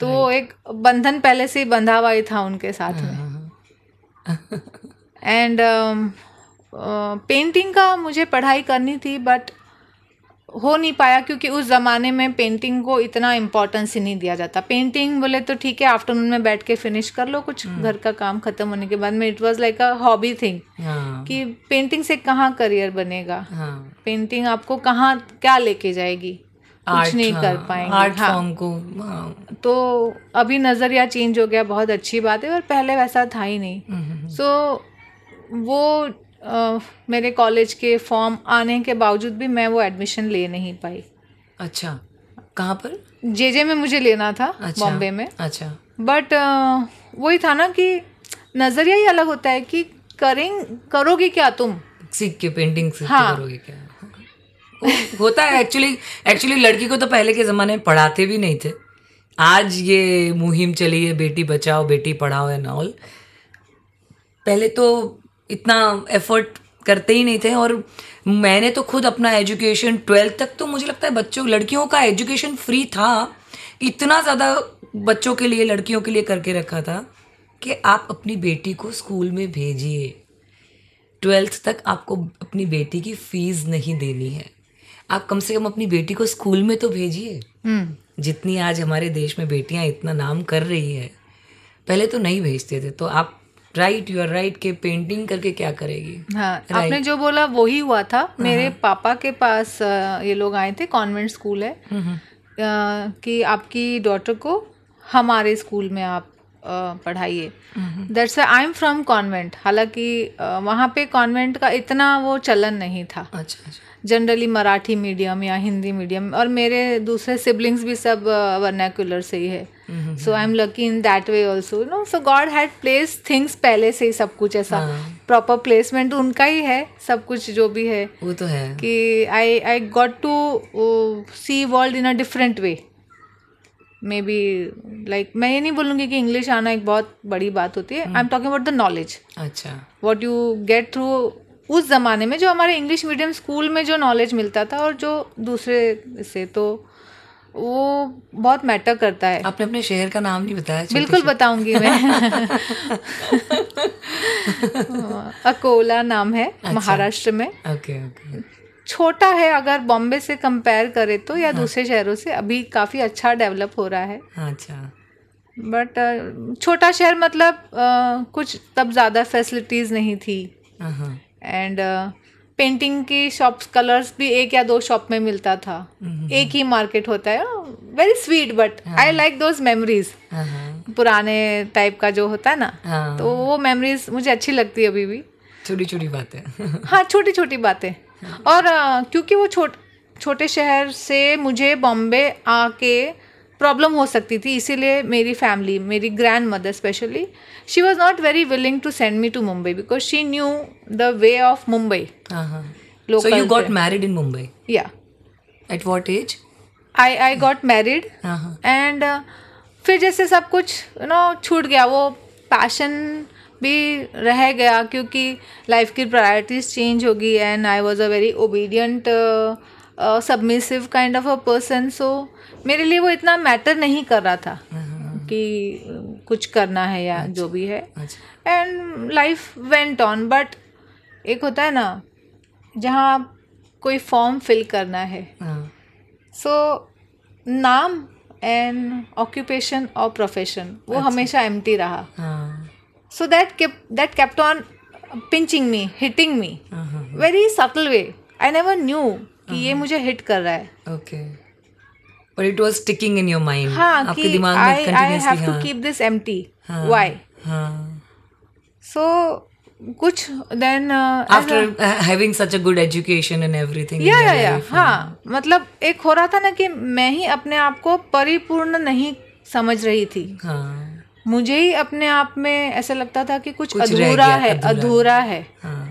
तो एक बंधन पहले से ही बंधा हुआ ही था उनके साथ में। [LAUGHS] एंड पेंटिंग का मुझे पढ़ाई करनी थी बट हो नहीं पाया क्योंकि उस ज़माने में पेंटिंग को इतना इम्पोर्टेंस ही नहीं दिया जाता। पेंटिंग बोले तो ठीक है आफ्टरनून में बैठ के फिनिश कर लो कुछ घर का काम ख़त्म होने के बाद में it was like a hobby thing हाँ। कि पेंटिंग से कहाँ करियर बनेगा? हाँ। पेंटिंग आपको कहाँ क्या लेके जाएगी? कुछ नहीं कर पाएँगे। आर्ट हाँ। फॉर्म को हाँ। तो अभी नज़रिया चेंज हो गया बहुत अच्छी बात है और पहले वैसा था ही नहीं। हम्म, सो वो अ, मेरे कॉलेज के फॉर्म आने के बावजूद भी मैं वो एडमिशन ले नहीं पाई। अच्छा कहाँ पर? जे जे में मुझे लेना था अच्छा बॉम्बे में। अच्छा। बट वही था ना कि नज़रिया ही अलग होता है कि करें करोगे क्या तुम? सीख के पेंटिंग सीख के हाँ। करोगे क्या? होता है एक्चुअली एक्चुअली लड़की को तो पहले के ज़माने में पढ़ाते भी नहीं थे। आज ये मुहिम चली है बेटी बचाओ बेटी पढ़ाओ एंड ऑल पहले तो इतना एफर्ट करते ही नहीं थे और मैंने तो खुद अपना एजुकेशन ट्वेल्थ तक तो मुझे लगता है बच्चों लड़कियों का एजुकेशन फ्री था इतना ज़्यादा बच्चों के लिए लड़कियों के लिए करके रखा था कि आप अपनी बेटी को स्कूल में भेजिए। ट्वेल्थ तक आपको अपनी बेटी की फ़ीस नहीं देनी है। आप कम से कम अपनी बेटी को स्कूल में तो भेजिए। हम्म। जितनी आज हमारे देश में बेटियाँ इतना नाम कर रही है पहले तो नहीं भेजते थे तो आप राइट यू आर राइट के पेंटिंग करके क्या करेगी? हाँ Right. आपने जो बोला वही हुआ था। मेरे पापा के पास ये लोग आए थे कॉन्वेंट स्कूल है। हम्म, कि आपकी डॉटर को हमारे स्कूल में आप पढ़ाइए। That's I am from convent हालाँकि वहाँ पे कॉन्वेंट का इतना वो चलन नहीं था। अच्छा अच्छा। जनरली मराठी मीडियम या हिंदी मीडियम और मेरे दूसरे सिबलिंग्स भी सब वर्नाकुलर से ही है। So I am lucky in that way also you know so God had place things पहले से ही सब कुछ ऐसा हाँ। प्रॉपर प्लेसमेंट उनका ही है सब कुछ जो भी है। वो तो है। कि I I got to see world in a different way maybe like मैं ये नहीं बोलूँगी कि इंग्लिश आना एक बहुत बड़ी बात होती है। I am talking about the knowledge अच्छा। वॉट यू गेट थ्रू उस ज़माने में जो हमारे इंग्लिश मीडियम स्कूल में जो नॉलेज मिलता था और जो दूसरे से तो वो बहुत मैटर करता है। आपने अपने शहर का नाम नहीं बताया बिल्कुल बताऊँगी मैं। [LAUGHS] अकोला नाम है अच्छा, महाराष्ट्र में। Okay okay. छोटा है अगर बॉम्बे से कंपेयर करें तो या हाँ, दूसरे शहरों से अभी काफ़ी अच्छा डेवलप हो रहा है। अच्छा। बट छोटा शहर मतलब अ, कुछ तब ज़्यादा फैसिलिटीज़ नहीं थी। हाँ। एंड पेंटिंग की शॉप्स कलर्स भी एक या दो शॉप में मिलता था। Mm-hmm. एक ही मार्केट होता है। Very sweet but I like those memories पुराने टाइप का जो होता है ना हाँ। तो वो मेमोरीज मुझे अच्छी लगती है अभी भी। छोटी छोटी बातें। [LAUGHS] हाँ छोटी छोटी बातें। और अ, क्योंकि वो छोट छोटे शहर से मुझे बॉम्बे आके प्रॉब्लम हो सकती थी इसीलिए मेरी फैमिली मेरी grandmother specially she was not very willing to send me to Mumbai because she knew the way of Mumbai so you got married in Mumbai या at what age I I got married and फिर जैसे सब कुछ यू नो छूट गया वो पैशन भी रह गया क्योंकि लाइफ की प्रायोरिटीज चेंज होगी and I was a very obedient submissive kind of a person so मेरे लिए वो इतना मैटर नहीं कर रहा था कि uh, कुछ करना है या जो भी है। अच्छा। And life went on but एक होता है ना जहाँ कोई फॉर्म फिल करना है। हाँ। सो नाम एंड ऑक्यूपेशन और प्रोफेशन वो हमेशा एम्प्टी रहा। So that that kept that kept on pinching me hitting me हाँ। very subtle way. I never knew कि ये मुझे हिट कर रहा है। Okay but it was sticking in your mind हाँ आपके दिमाग में आई आई हैव टू हाँ। कीप दिस एम्प्टी हाँ, व्हाई हाँ। सो कुछ then after having such a good education and everything yeah yeah yeah हाँ। मतलब एक हो रहा था ना कि मैं ही अपने आप को परिपूर्ण नहीं समझ रही थी। हाँ। मुझे ही अपने आप में ऐसा लगता था कि कुछ, कुछ अधूरा है अधूरा। अधूरा है। हाँ।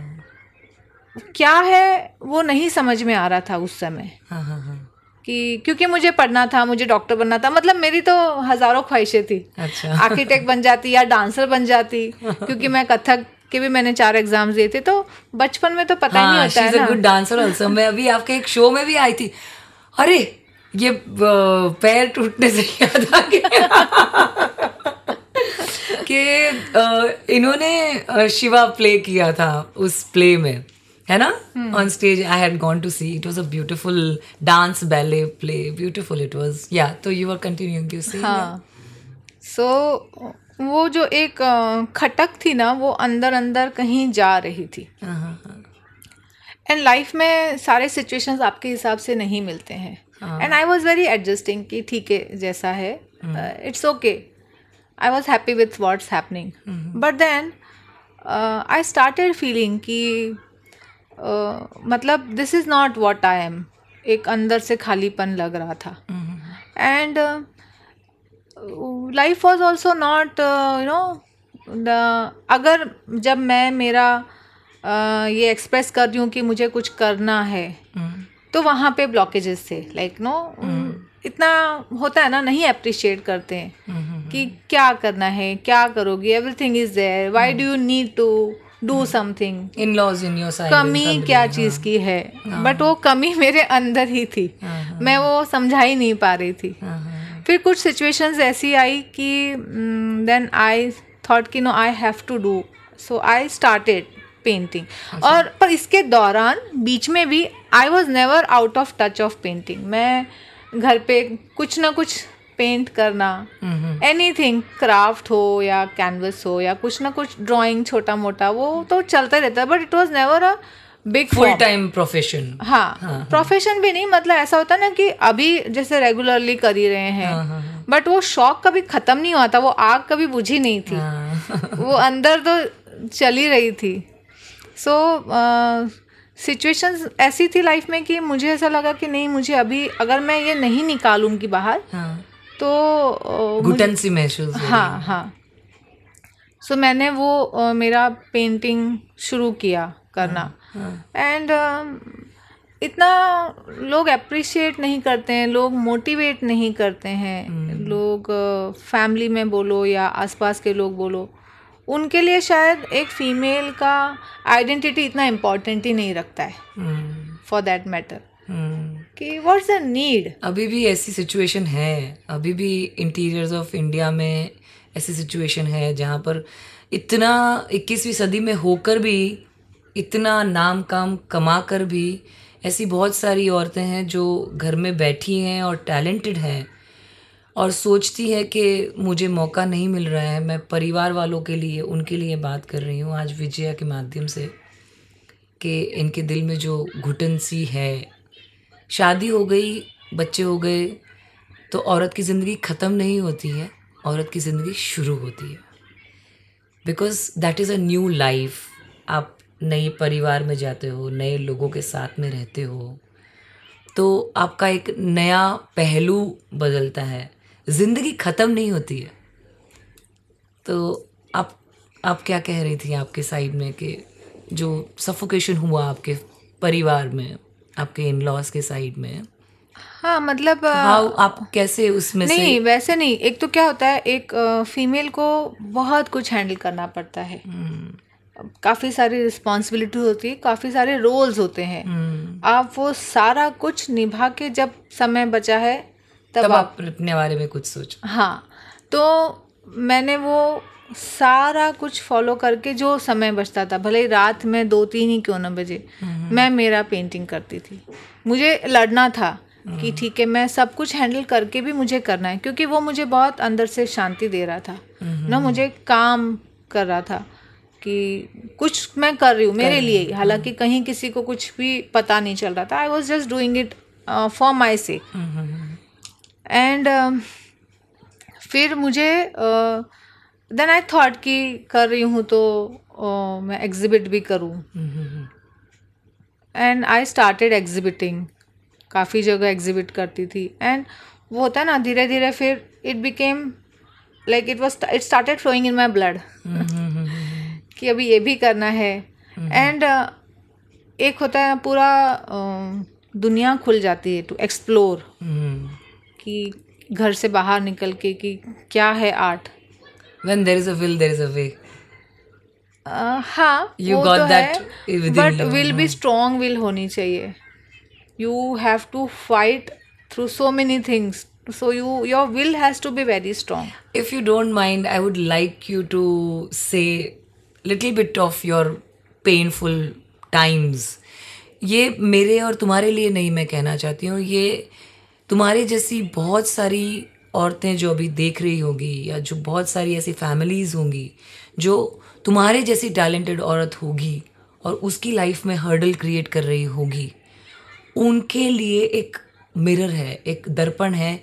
क्या है वो नहीं समझ में आ रहा था उस समय। हाँ हाँ हाँ। कि क्योंकि मुझे पढ़ना था मुझे डॉक्टर बनना था मतलब मेरी तो हज़ारों ख्वाहिशें थी। अच्छा। आर्किटेक्ट बन जाती या डांसर बन जाती क्योंकि मैं कथक के भी मैंने चार एग्ज़ाम्स दिए थे तो बचपन में तो पता हाँ, ही नहीं होता है ना। गुड डांसर आल्सो मैं अभी आपके एक शो में भी आई थी। अरे ये पैर टूटने से याद आ गया कि इन्होंने शिवा प्ले किया था उस प्ले में। है ना? On stage I had gone to see it was a beautiful dance ballet play beautiful it was या तो यू आर कंटिन्यूइंग यू से हाँ। सो वो जो एक खटक थी ना वो अंदर अंदर कहीं जा रही थी। हाँ हाँ हाँ। एंड लाइफ में सारे सिचुएशंस आपके हिसाब से नहीं मिलते हैं। And I was very adjusting कि ठीक है जैसा है it's okay I was happy with what's happening but then I started feeling कि मतलब this is not what I am एक अंदर से खालीपन लग रहा था। And life was also not you know अगर जब मैं मेरा uh, ये एक्सप्रेस कर रही हूँ कि मुझे कुछ करना है तो वहाँ पे ब्लॉकेजेस थे। लाइक नो इतना होता है ना नहीं अप्रिशिएट करते हैं कि क्या करना है क्या करोगी? Everything is there why do you need to do something in laws in your side कमी क्या चीज़ की है? बट वो कमी मेरे अंदर ही थी। हाँ, मैं वो समझा ही नहीं पा रही थी। हाँ हाँ। फिर कुछ सिचुएशंस ऐसी आई कि देन आई थॉट कि no I have to do so I started painting और पर इसके दौरान बीच में भी I was never out of touch of painting मैं घर पे कुछ ना कुछ पेंट करना एनी थिंग क्राफ्ट हो या कैनवस हो या कुछ ना कुछ ड्राइंग छोटा मोटा वो तो चलता रहता है but it was never a big full time profession हाँ प्रोफेशन भी नहीं मतलब ऐसा होता ना कि अभी जैसे रेगुलरली कर ही रहे हैं हाँ, हाँ, बट वो शौक कभी खत्म नहीं हुआ था वो आग कभी बुझी नहीं थी। हाँ। [LAUGHS] वो अंदर तो चल ही रही थी। सो सिचुएशंस ऐसी थी लाइफ में कि मुझे ऐसा लगा कि नहीं मुझे अभी अगर मैं ये नहीं निकालूँगी बाहर हाँ। तो घुटन सी महसूस हाँ हाँ। सो मैंने वो मेरा पेंटिंग शुरू किया करना। एंड इतना लोग अप्रिशिएट नहीं करते हैं लोग मोटिवेट नहीं करते हैं। लोग फैमिली में बोलो या आसपास के लोग बोलो उनके लिए शायद एक फीमेल का आइडेंटिटी इतना इम्पोर्टेंट ही नहीं रखता है। Hmm, for that matter hmm. कि व्हाट्स द नीड अभी भी ऐसी सिचुएशन है। अभी भी इंटीरियर्स ऑफ़ इंडिया में ऐसी सिचुएशन है जहाँ पर इतना इक्कीसवीं सदी में होकर भी, इतना नाम काम कमा कर भी ऐसी बहुत सारी औरतें हैं जो घर में बैठी हैं और टैलेंटेड हैं और सोचती है कि मुझे मौका नहीं मिल रहा है। मैं परिवार वालों के लिए, उनके लिए बात कर रही हूँ आज विजया के माध्यम से कि इनके दिल में जो घुटन सी है शादी हो गई, बच्चे हो गए तो औरत की ज़िंदगी ख़त्म नहीं होती है, औरत की ज़िंदगी शुरू होती है। Because that is a new life आप नए परिवार में जाते हो, नए लोगों के साथ में रहते हो तो आपका एक नया पहलू बदलता है। ज़िंदगी ख़त्म नहीं होती है। तो आप आप क्या कह रही थी आपके साइड में कि जो सफोकेशन हुआ आपके परिवार में? आपके इन लॉज के साइड में? हाँ मतलब हाउ आप कैसे उसमें नहीं से वैसे नहीं। एक तो क्या होता है एक फीमेल को बहुत कुछ हैंडल करना पड़ता है। हम्म, काफ़ी सारी रिस्पॉन्सिबिलिटी होती है काफ़ी सारे रोल्स होते हैं। हम्म, आप वो सारा कुछ निभा के जब समय बचा है तब, तब आप आप अपने बारे में कुछ सोचो। हाँ तो मैंने वो सारा कुछ फॉलो करके जो समय बचता था भले ही रात में दो तीन ही क्यों ना बजे मैं मेरा पेंटिंग करती थी। मुझे लड़ना था कि ठीक है मैं सब कुछ हैंडल करके भी मुझे करना है क्योंकि वो मुझे बहुत अंदर से शांति दे रहा था। ना मुझे काम कर रहा था कि कुछ मैं कर रही हूँ मेरे लिए ही। हालाँकि कहीं किसी को कुछ भी पता नहीं चल रहा था। I was just doing it for my sake and फिर मुझे देन आई थॉट कि कर रही हूँ तो uh, मैं एग्जिबिट भी करूँ। एंड आई स्टार्टेड एग्जिबिटिंग काफ़ी जगह एग्जिबिट करती थी। एंड वो होता है ना धीरे धीरे फिर it became like it was it started flowing in my blood कि अभी ये भी करना है एंड uh, एक होता है पूरा uh, दुनिया खुल जाती है टू एक्सप्लोर कि घर से बाहर निकल के कि क्या है art when there is a will there is a way. Uh, हाँ you got that but will be strong will होनी चाहिए। You have to fight through so many things so you your will has to be very strong if you don't mind I would like you to say little bit of your painful times ये मेरे और तुम्हारे लिए नहीं मैं कहना चाहती हूँ ये तुम्हारे जैसी बहुत सारी औरतें जो अभी देख रही होगी या जो बहुत सारी ऐसी फैमिलीज़ होंगी, जो तुम्हारे जैसी टैलेंटेड औरत होगी और उसकी लाइफ में हर्डल क्रिएट कर रही होगी, उनके लिए एक मिरर है, एक दर्पण है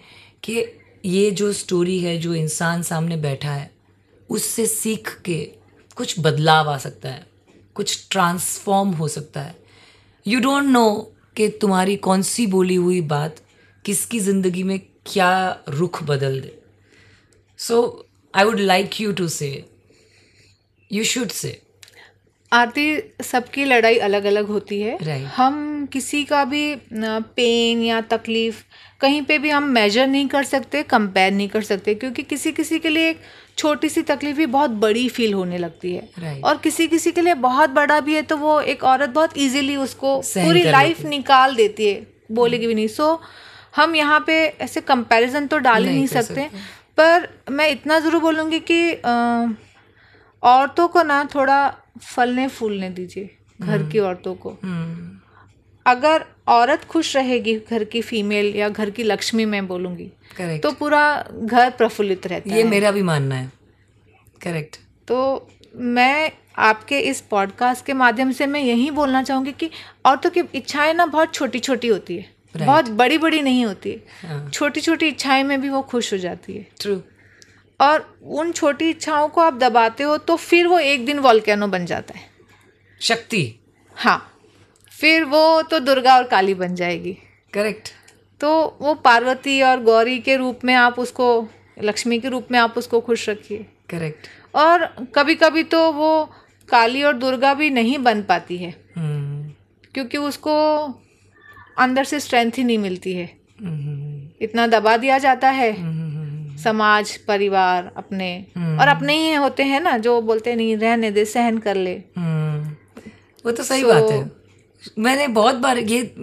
कि ये जो स्टोरी है, जो इंसान सामने बैठा है, उससे सीख के कुछ बदलाव आ सकता है, कुछ ट्रांसफॉर्म हो सकता है। यू डोंट नो कि तुम्हारी कौन सी बोली हुई बात किसकी ज़िंदगी में क्या रुख बदल दे। So I would like you to say you should say Aarti सबकी लड़ाई अलग अलग होती है। Right. हम किसी का भी पेन या तकलीफ़ कहीं पे भी हम मेजर नहीं कर सकते कंपेयर नहीं कर सकते क्योंकि किसी किसी के लिए एक छोटी सी तकलीफ़ भी बहुत बड़ी फील होने लगती है। Right. और किसी किसी के लिए बहुत बड़ा भी है तो वो एक औरत बहुत इजीली उसको पूरी लाइफ निकाल देती है बोलेगी भी नहीं। सो हम यहाँ पे ऐसे कंपैरिजन तो डाल ही नहीं सकते पर मैं इतना ज़रूर बोलूँगी कि औरतों को ना थोड़ा फलने फूलने दीजिए घर की औरतों को। अगर औरत खुश रहेगी घर की फीमेल या घर की लक्ष्मी मैं बोलूँगी तो पूरा घर प्रफुल्लित रहता ये है। मेरा भी मानना है। करेक्ट तो मैं आपके इस पॉडकास्ट के माध्यम से मैं यही बोलना चाहूँगी कि औरतों की इच्छाएँ ना बहुत छोटी छोटी होती है। Right. बहुत बड़ी बड़ी नहीं होती। है। हाँ छोटी छोटी इच्छाएँ में भी वो खुश हो जाती है। ट्रू और उन छोटी इच्छाओं को आप दबाते हो तो फिर वो एक दिन वॉल्केनो बन जाता है। शक्ति। हाँ। फिर वो तो दुर्गा और काली बन जाएगी। करेक्ट तो वो पार्वती और गौरी के रूप में आप उसको लक्ष्मी के रूप में आप उसको खुश रखिए। करेक्ट और कभी कभी तो वो काली और दुर्गा भी नहीं बन पाती है। क्योंकि उसको अंदर से स्ट्रेंथ ही नहीं मिलती है। इतना दबा दिया जाता है। समाज परिवार अपने। और अपने ही होते हैं ना जो बोलते हैं, नहीं रहने दे सहन कर ले। वो तो सही So- बात है। मैंने बहुत बार ये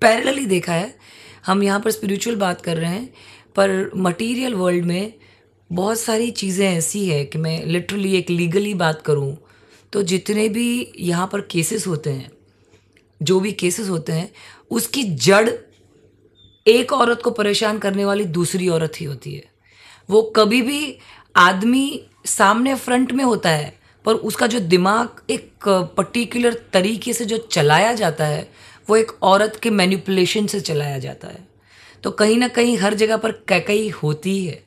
पैरेलली देखा है। हम यहाँ पर स्पिरिचुअल बात कर रहे हैं पर मटेरियल वर्ल्ड में बहुत सारी चीज़ें ऐसी है कि मैं लिटरली एक लीगली बात करूँ तो जितने भी यहाँ पर केसेस होते हैं जो भी केसेस होते हैं, उसकी जड़ एक औरत को परेशान करने वाली दूसरी औरत ही होती है। वो कभी भी आदमी सामने फ्रंट में होता है, पर उसका जो दिमाग एक पर्टिकुलर तरीके से जो चलाया जाता है, वो एक औरत के मैनिपुलेशन से चलाया जाता है। तो कहीं ना कहीं हर जगह पर कैकई होती है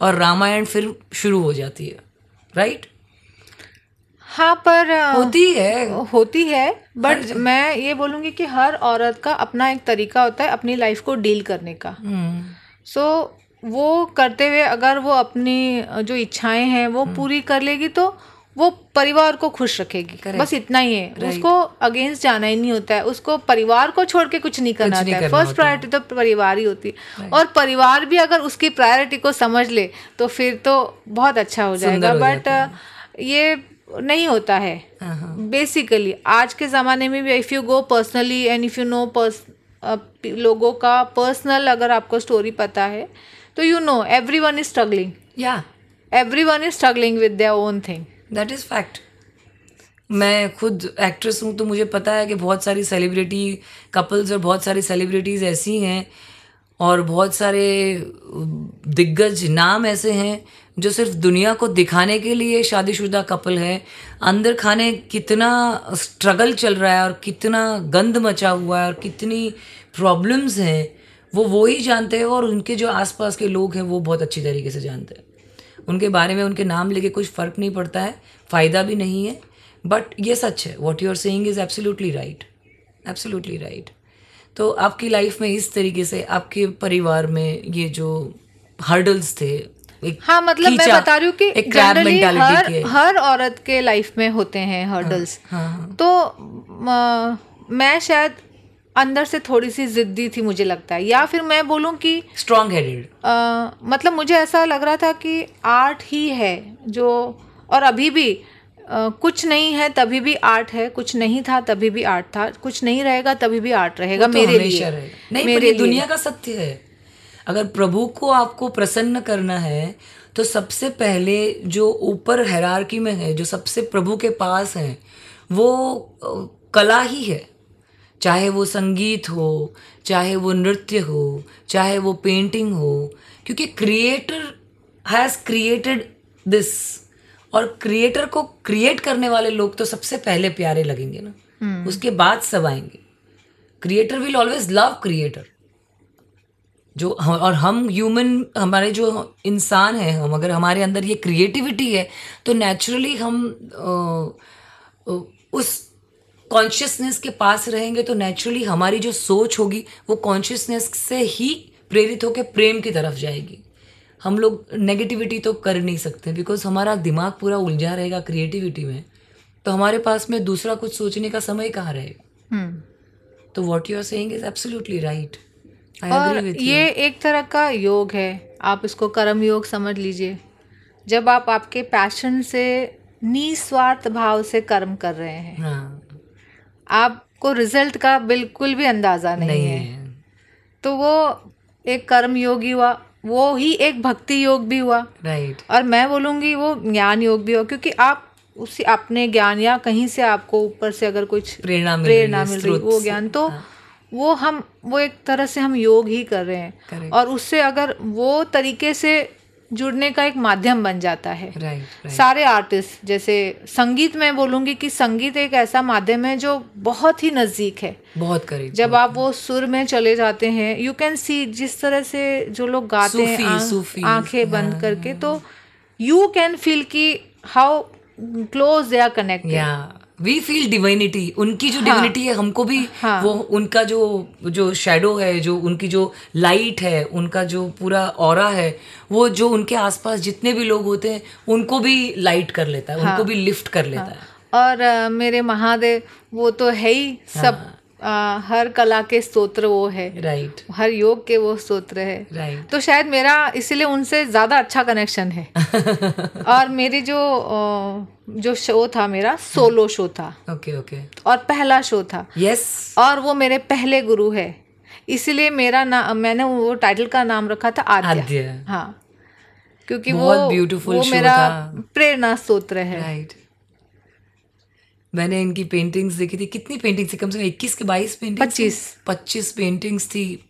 और रामायण फिर शुरू हो जाती है राइट हाँ पर होती है। होती है बट मैं ये बोलूँगी कि हर औरत का अपना एक तरीका होता है अपनी लाइफ को डील करने का। हम्म, सो वो करते हुए अगर वो अपनी जो इच्छाएँ हैं वो पूरी कर लेगी तो वो परिवार को खुश रखेगी। Correct. बस इतना ही है। Right. उसको अगेंस्ट जाना ही नहीं होता है। उसको परिवार को छोड़ के कुछ नहीं करना नहीं होता है। फ़र्स्ट प्रायोरिटी तो परिवार ही होती है। और परिवार भी अगर उसकी प्रायोरिटी को समझ ले तो फिर तो बहुत अच्छा हो जाएगा। बट ये नहीं होता है। हाँ हाँ। बेसिकली आज के ज़माने में भी if you go personally and if you know purse लोगों का पर्सनल अगर आपको स्टोरी पता है तो you know everyone is struggling yeah. Everyone is struggling with their own thing that is fact मैं खुद एक्ट्रेस हूँ तो मुझे पता है कि बहुत सारी सेलिब्रिटी कपल्स और बहुत सारी सेलिब्रिटीज़ ऐसी हैं और बहुत सारे दिग्गज नाम ऐसे हैं जो सिर्फ़ दुनिया को दिखाने के लिए शादीशुदा कपल है। अंदर खाने कितना स्ट्रगल चल रहा है और कितना गंद मचा हुआ है और कितनी प्रॉब्लम्स हैं, वो वो ही जानते हैं और उनके जो आसपास के लोग हैं वो बहुत अच्छी तरीके से जानते हैं। उनके बारे में, उनके नाम लेके कुछ फ़र्क नहीं पड़ता है, फ़ायदा भी नहीं है बट ये सच है। What you are saying is absolutely right absolutely right तो आपकी लाइफ में इस तरीके से आपके परिवार में ये जो हर्डल्स थे हाँ मतलब मैं बता रही हूँ कि जनरली हर हर औरत के लाइफ में होते हैं हर्डल्स हाँ हाँ। तो म, शायद अंदर से थोड़ी सी जिद्दी थी मुझे लगता है। या फिर मैं बोलूँ कि स्ट्रॉन्ग हेडेड मतलब मुझे ऐसा लग रहा था कि आर्ट ही है जो और अभी भी कुछ नहीं है तभी भी आर्ट है कुछ नहीं था तभी भी आर्ट था कुछ नहीं रहेगा तभी भी आर्ट रहेगा तो मेरे लिए। नहीं मेरे। दुनिया का सत्य है अगर प्रभु को आपको प्रसन्न करना है तो सबसे पहले जो ऊपर हैरारकी में है जो सबसे प्रभु के पास है वो कला ही है चाहे वो संगीत हो चाहे वो नृत्य हो चाहे वो पेंटिंग हो क्योंकि क्रिएटर हैज़ क्रिएटेड दिस और क्रिएटर को क्रिएट करने वाले लोग तो सबसे पहले प्यारे लगेंगे ना। उसके बाद सब आएँगे। Creator will always love creator जो और हम ह्यूमन हमारे जो इंसान हैं हम अगर हमारे अंदर ये क्रिएटिविटी है तो नेचुरली हम उस कॉन्शियसनेस के पास रहेंगे तो नेचुरली हमारी जो सोच होगी वो कॉन्शियसनेस से ही प्रेरित होकर प्रेम की तरफ़ जाएगी। हम लोग नेगेटिविटी तो कर नहीं सकते बिकॉज़ हमारा दिमाग पूरा उलझा रहेगा क्रिएटिविटी में तो हमारे पास में दूसरा कुछ सोचने का समय कहाँ रहेगा हम्म। तो what you are saying is absolutely right और ये एक तरह का योग है आप इसको कर्म योग समझ लीजिए। जब आप आपके पैशन से निस्वार्थ भाव से कर्म कर रहे हैं हाँ। आपको रिज़ल्ट का बिल्कुल भी अंदाज़ा नहीं, नहीं है। है। तो वो एक कर्म योगी हुआ। वो ही एक भक्ति योग भी हुआ। राइट और मैं बोलूँगी वो ज्ञान योग भी हुआ क्योंकि आप उसी अपने ज्ञान या कहीं से आपको ऊपर से अगर कुछ प्रेरणा मिल रही प्रेरणा है, मिल रही वो ज्ञान तो हाँ, वो हम वो एक तरह से हम योग ही कर रहे हैं। Correct. और उससे अगर वो तरीके से जुड़ने का एक माध्यम बन जाता है। राइट राइट सारे आर्टिस्ट जैसे संगीत में बोलूँगी कि संगीत एक ऐसा माध्यम है जो बहुत ही नज़दीक है। बहुत करीब जब बहुत आप वो सुर में चले जाते हैं यू कैन सी जिस तरह से जो लोग गाते हैं आँखें बंद हाँ, करके तो यू कैन फील कि how close they are connected we feel divinity उनकी जो डिविनिटी है हमको भी हाँ। वो उनका जो जो शेडो है जो उनकी जो लाइट है उनका जो पूरा और है वो जो उनके आसपास जितने भी लोग होते हैं उनको भी लाइट कर लेता है हाँ. उनको भी लिफ्ट कर लेता हाँ. है और uh, मेरे महादेव वो तो है ही सब अ, हर कला के स्तोत्र वो है। Right right. हर योग के वो स्तोत्र है। राइट तो शायद मेरा इसीलिए उनसे ज़्यादा अच्छा कनेक्शन है। [LAUGHS] और मेरी जो जो शो था मेरा सोलो शो था। Okay okay okay. और पहला शो था। Yes yes. और वो मेरे पहले गुरु है। इसीलिए मेरा नाम मैंने वो टाइटल का नाम रखा था आद्य। आद्य। हाँ। क्योंकि वो beautiful वो मेरा प्रेरणा स्त्रोत्र है। राइट मैंने इनकी पेंटिंग्स देखी थी। कितनी पेंटिंग्स थी? कम से कम इक्कीस के बाईस पेंटिंग पच्चीस। पच्चीस पेंटिंग्स थी।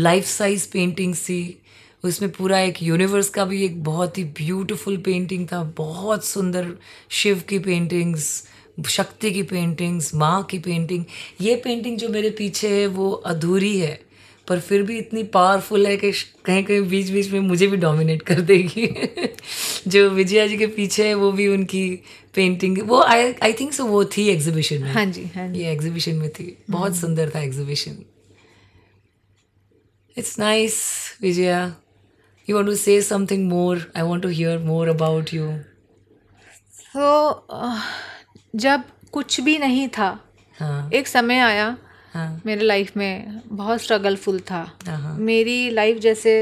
लाइफ साइज़ पेंटिंग्स थी। उसमें पूरा एक यूनिवर्स का भी एक बहुत ही ब्यूटीफुल पेंटिंग था। बहुत सुंदर शिव की पेंटिंग्स शक्ति की पेंटिंग्स माँ की पेंटिंग ये पेंटिंग जो मेरे पीछे है वो अधूरी है। पर फिर भी इतनी पावरफुल है कि कहीं कहीं बीच बीच में मुझे भी डोमिनेट कर देगी। [LAUGHS] जो विजया जी के पीछे है वो भी उनकी पेंटिंग वो आई आई थिंक सो वो थी एग्जीबिशन में। हाँ जी हाँ जी। ये एग्जीबिशन में थी। बहुत सुंदर था exhibition it's nice Vijaya. You want to say something more I want to hear more about you uh, जब कुछ भी नहीं था हाँ। एक समय आया हाँ। मेरे लाइफ में बहुत स्ट्रगलफुल था। हाँ मेरी लाइफ जैसे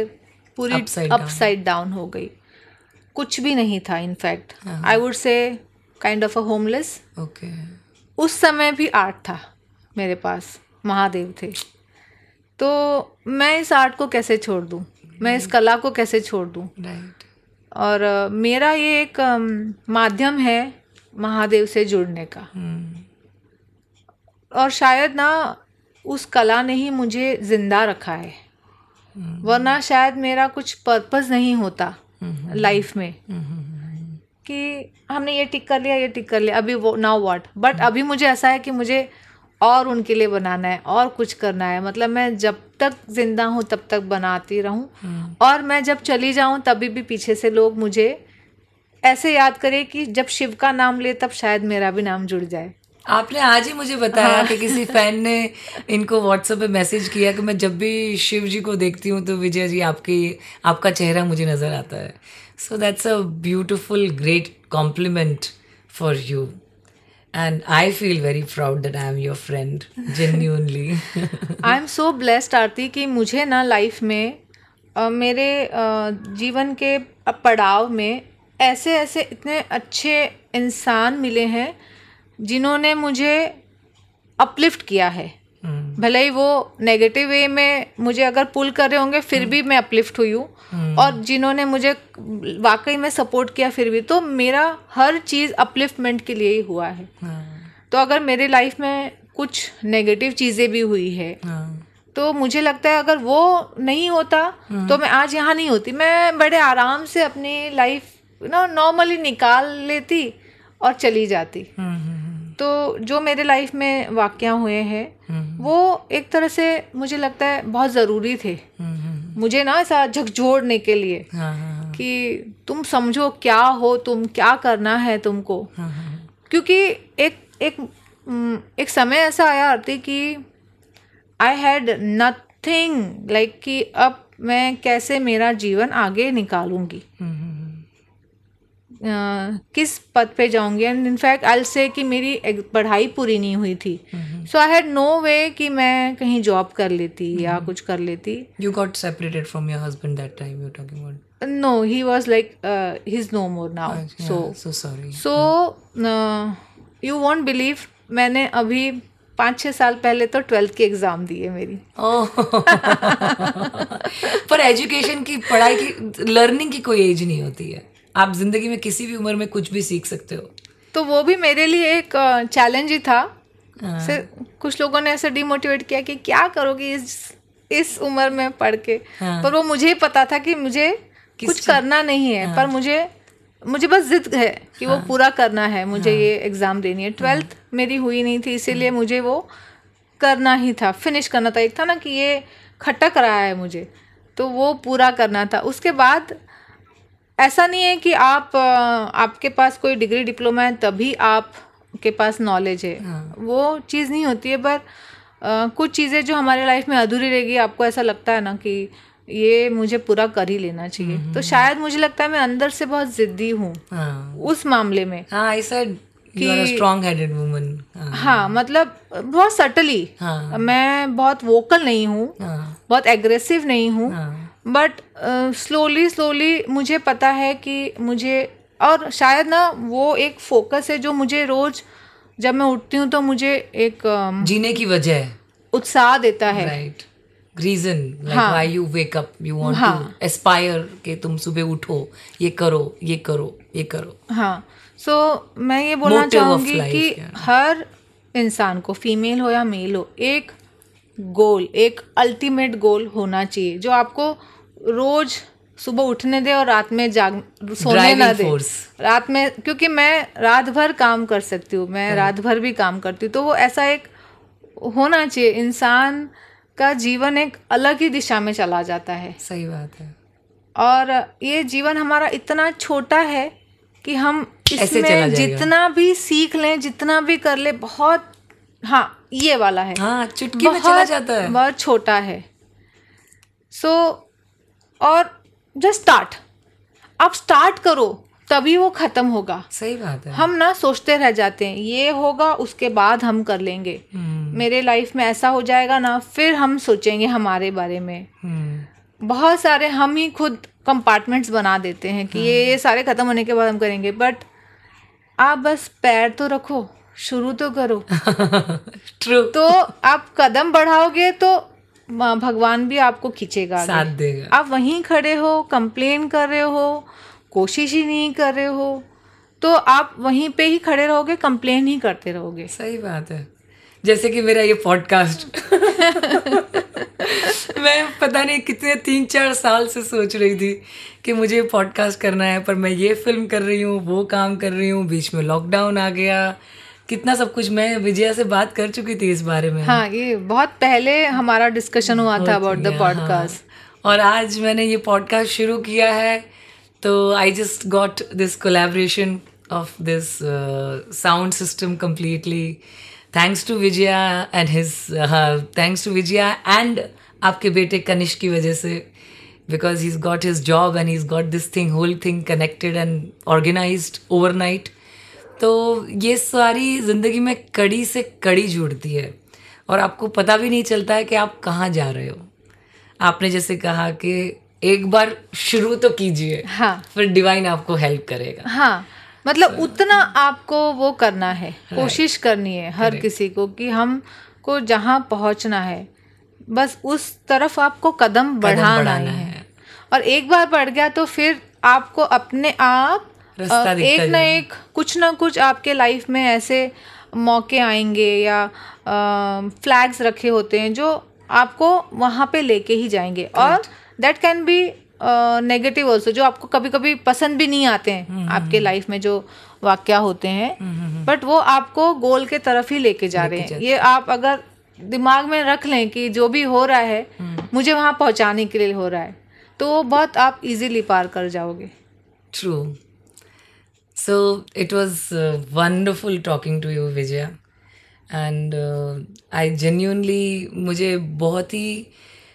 पूरी Upside अप साइड डाउन हो गई। कुछ भी नहीं था इनफैक्ट हाँ। I would say kind of a homeless okay उस समय भी आर्ट था मेरे पास। महादेव थे। तो मैं इस आर्ट को कैसे छोड़ दूँ? मैं इस कला को कैसे छोड़ दूँ? राइट और मेरा ये एक माध्यम है महादेव से जुड़ने का। हम्म, और शायद ना उस कला ने ही मुझे ज़िंदा रखा है। वरना शायद मेरा कुछ पर्पस नहीं होता लाइफ में। कि हमने ये टिक कर लिया, ये टिक कर लिया, अभी वो नाउ व्हाट बट अभी मुझे ऐसा है कि मुझे और उनके लिए बनाना है, और कुछ करना है। मतलब मैं जब तक ज़िंदा हूँ, तब तक बनाती रहूँ। और मैं जब चली जाऊँ, तभी भी पीछे से लोग मुझे ऐसे याद करें कि जब शिव का नाम ले, तब शायद मेरा भी नाम जुड़ जाए। आपने आज ही मुझे बताया हाँ। कि किसी फ़ैन ने इनको व्हाट्सएप पे मैसेज किया कि मैं जब भी शिव जी को देखती हूँ तो विजय जी आपकी आपका चेहरा मुझे नज़र आता है। So that's a beautiful great compliment for you and I feel very proud that I am your friend genuinely I am so blessed Aarti कि मुझे ना लाइफ में अ, मेरे अ, जीवन के पड़ाव में ऐसे ऐसे इतने अच्छे इंसान मिले हैं जिन्होंने मुझे अपलिफ्ट किया है। भले ही वो नेगेटिव वे में मुझे अगर पुल कर रहे होंगे फिर भी मैं अपलिफ्ट हुई हूँ। और जिन्होंने मुझे वाकई में सपोर्ट किया फिर भी तो मेरा हर चीज़ अपलिफ्टमेंट के लिए ही हुआ है। तो अगर मेरे लाइफ में कुछ नेगेटिव चीज़ें भी हुई है तो मुझे लगता है अगर वो नहीं होता तो मैं आज यहाँ नहीं होती। मैं बड़े आराम से अपनी लाइफ ना नॉर्मली निकाल लेती और चली जाती। तो जो मेरे लाइफ में वाक़या हुए हैं वो एक तरह से मुझे लगता है बहुत ज़रूरी थे। मुझे ना ऐसा झकझोड़ने के लिए कि तुम समझो क्या हो तुम क्या करना है तुमको। क्योंकि एक एक हम्म, एक समय ऐसा आया आरती कि आई हैड नथिंग लाइक कि अब मैं कैसे मेरा जीवन आगे निकालूँगी। किस पद पे जाऊँगी? एंड इनफैक्ट आई से कि मेरी पढ़ाई पूरी नहीं हुई थी। सो आई हैड नो वे कि मैं कहीं जॉब कर लेती या कुछ कर लेती। You got separated from your husband that time you're talking about. No he was like he is no more now so so. sorry. So you won't believe मैंने अभी पाँच छः साल पहले तो ट्वेल्थ की एग्ज़ाम दी है मेरी। Oh. [LAUGHS] पर एजुकेशन की पढ़ाई की लर्निंग की कोई एज नहीं होती है। आप ज़िंदगी में किसी भी उम्र में कुछ भी सीख सकते हो तो वो भी मेरे लिए एक चैलेंज ही था हाँ। कुछ लोगों ने ऐसे डिमोटिवेट किया कि क्या करोगे इस इस उम्र में पढ़ के हाँ। पर वो मुझे ही पता था कि मुझे कुछ करना नहीं है हाँ। पर मुझे मुझे बस जिद है कि हाँ। वो पूरा करना है मुझे हाँ। ये एग्ज़ाम देनी है ट्वेल्थ हाँ। मेरी हुई नहीं थी इसीलिए मुझे वो करना ही था फिनिश करना था एक था ना कि ये खटक रहा है मुझे तो वो पूरा करना था उसके बाद ऐसा नहीं है कि आप आपके पास कोई डिग्री डिप्लोमा है तभी आप के पास नॉलेज है। हाँ। वो चीज़ नहीं होती है पर कुछ चीज़ें जो हमारे लाइफ में अधूरी रहेगी आपको ऐसा लगता है ना कि ये मुझे पूरा कर ही लेना चाहिए। तो शायद मुझे लगता है मैं अंदर से बहुत ज़िद्दी हूँ हाँ। उस मामले में हाँ स्ट्रॉन्ग हेडेड वुमन हाँ। मतलब बहुत सटली हाँ। मैं बहुत वोकल नहीं हूँ हाँ। बहुत एग्रेसिव नहीं हूँ हाँ। बट स्लोली स्लोली मुझे पता है कि मुझे और शायद ना वो एक फोकस है जो मुझे रोज जब मैं उठती हूँ तो मुझे एक अम, जीने की वजह उत्साह देता है right reason. Why you wake up you want to. Aspire कि तुम सुबह उठो ये करो ये करो ये करो हाँ सो so, मैं ये बोलना चाहूँगी कि yeah. हर इंसान को फीमेल हो या मेल हो एक गोल एक अल्टीमेट गोल होना चाहिए जो आपको रोज सुबह उठने दे और रात में जाग सोने ना दे। रात में क्योंकि मैं रात भर काम कर सकती हूँ मैं रात भर भी काम करती हूँ तो वो ऐसा एक होना चाहिए। इंसान का जीवन एक अलग ही दिशा में चला जाता है। सही बात है। और ये जीवन हमारा इतना छोटा है कि हम इसमें जितना भी सीख लें जितना भी कर ले बहुत हाँ ये वाला है। हाँ चुटकी में चला जाता है। बहुत छोटा है। सो और जस्ट स्टार्ट आप स्टार्ट करो तभी वो खत्म होगा। सही बात है। हम ना सोचते रह जाते हैं ये होगा उसके बाद हम कर लेंगे। हम्म, मेरे लाइफ में ऐसा हो जाएगा ना फिर हम सोचेंगे हमारे बारे में। हम्म, बहुत सारे हम ही खुद कंपार्टमेंट्स बना देते हैं कि ये ये सारे ख़त्म होने के बाद हम करेंगे। बट आप बस पैर तो रखो शुरू तो करो। [LAUGHS] ट्रू तो आप कदम बढ़ाओगे तो भगवान भी आपको खींचेगा साथ देगा। आप वहीं खड़े हो कंप्लेन कर रहे हो कोशिश ही नहीं कर रहे हो तो आप वहीं पे ही खड़े रहोगे कंप्लेन ही करते रहोगे। सही बात है। जैसे कि मेरा ये पॉडकास्ट [LAUGHS] मैं पता नहीं कितने तीन चार साल से सोच रही थी कि मुझे पॉडकास्ट करना है पर मैं ये फ़िल्म कर रही हूँ वो काम कर रही हूँ बीच में लॉकडाउन आ गया कितना सब कुछ मैं विजया से बात कर चुकी थी इस बारे में। हाँ ये बहुत पहले हमारा डिस्कशन हुआ था अबाउट द। पॉडकास्ट और आज मैंने ये पॉडकास्ट शुरू किया है तो I just got this collaboration of this sound system completely thanks to Vijaya and his thanks to Vijaya and आपके बेटे कनिष्क की वजह से because he is got his job and he is got this thing whole thing connected and organise over overnight तो ये सारी ज़िंदगी में कड़ी से कड़ी जुड़ती है। और आपको पता भी नहीं चलता है कि आप कहाँ जा रहे हो। आपने जैसे कहा कि एक बार शुरू तो कीजिए हाँ। फिर डिवाइन आपको हेल्प करेगा। हाँ मतलब so, उतना आपको वो करना है कोशिश करनी है हर किसी को कि हम को जहाँ पहुँचना है बस उस तरफ़ आपको कदम बढ़ाना बढ़ाना है। है। और एक बार बढ़ गया तो फिर आपको अपने आप रास्ता एक ना एक कुछ ना कुछ आपके लाइफ में ऐसे मौके आएँगे या फ्लैग्स रखे होते हैं जो आपको वहाँ पे लेके ही जाएँगे। और that can be negative also जो आपको कभी कभी पसंद भी नहीं आते हैं हम्म, आपके लाइफ में जो वाक्य होते हैं। बट वो आपको गोल के तरफ़ ही लेके जा रहे हैं। ये आप अगर दिमाग में रख लें कि जो भी हो रहा है हम्म। मुझे वहाँ पहुँचाने के लिए हो रहा है तो वो बहुत आप इजीली पार कर जाओगे। True. So it was uh, wonderful talking to you, Vijaya. Uh, I genuinely, मुझे बहुत ही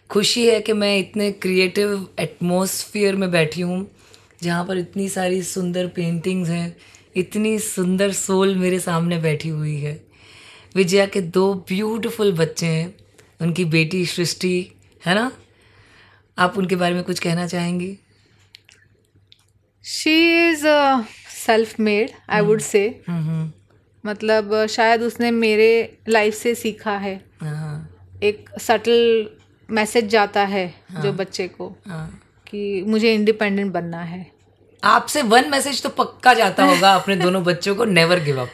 खुशी है कि मैं इतने क्रिएटिव एटमोसफियर में बैठी हूँ जहाँ पर इतनी सारी सुंदर पेंटिंग्स हैं इतनी सुंदर सोल मेरे सामने बैठी हुई है। विजया के दो ब्यूटीफुल बच्चे हैं उनकी बेटी सृष्टि है ना? आप उनके बारे में कुछ कहना चाहेंगी? She is self made I would say मतलब शायद उसने मेरे लाइफ से सीखा है। हाँ। एक सटल मैसेज जाता है जो बच्चे को हाँ। कि मुझे इंडिपेंडेंट बनना है। आपसे वन मैसेज तो पक्का जाता होगा अपने दोनों [LAUGHS] बच्चों को नेवर गिव अप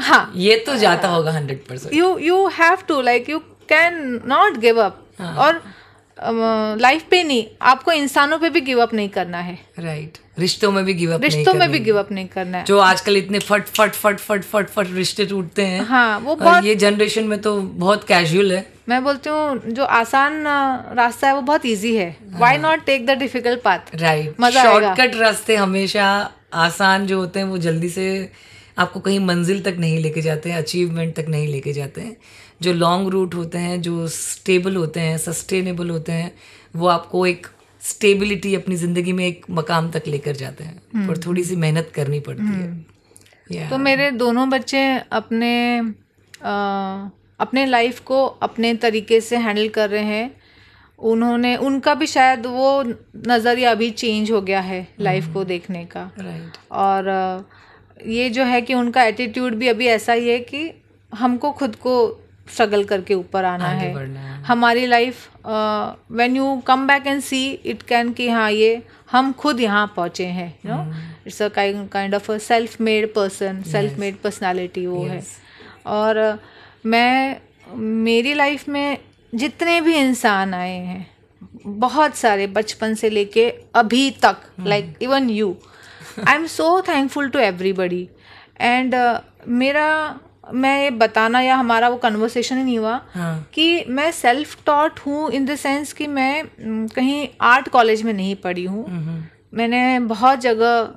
हाँ। ये तो जाता होगा hundred percent you you have to like you can not give up और लाइफ पे नहीं आपको इंसानों पे भी गिव अप नहीं करना है। Right right. रिश्तों में भी गिव अप रिश्तों में भी गिव अप नहीं करना है। जो आजकल इतने फट फट फट फट फट फट रिश्ते टूटते हैं हाँ वो बहुत ये जनरेशन में तो बहुत कैजुअल है। मैं बोलती हूँ जो आसान रास्ता है वो बहुत इजी है। Why not take the difficult path right मज़ा शॉर्टकट रास्ते हमेशा आसान जो होते हैं वो जल्दी से आपको कहीं मंजिल तक नहीं लेके जाते हैं अचीवमेंट तक नहीं लेके जाते हैं। जो लॉन्ग रूट होते हैं जो स्टेबल होते हैं सस्टेनेबल होते हैं वो आपको एक स्टेबिलिटी अपनी ज़िंदगी में एक मकाम तक लेकर जाते हैं पर थोड़ी सी मेहनत करनी पड़ती है। Yeah. तो मेरे दोनों बच्चे अपने अ, अपने लाइफ को अपने तरीके से हैंडल कर रहे हैं। उन्होंने उनका भी शायद वो नज़रिया अभी चेंज हो गया है लाइफ को देखने का। राइट और ये जो है कि उनका एटीट्यूड भी अभी ऐसा ही है कि हमको खुद को स्ट्रगल करके ऊपर आना है। है। हमारी life when you come back and see it can कि हाँ ये हम खुद यहाँ पहुँचे हैं you know it's a kind of a self made person self made personality वो yes. है और मैं मेरी लाइफ में जितने भी इंसान आए हैं बहुत सारे बचपन से लेके अभी तक like even you I am so thankful to everybody and मेरा मैं ये बताना या हमारा वो कन्वर्सेशन ही नहीं हुआ हाँ। कि मैं सेल्फ टॉट हूँ इन द सेंस कि मैं कहीं आर्ट कॉलेज में नहीं पढ़ी हूँ। मैंने बहुत जगह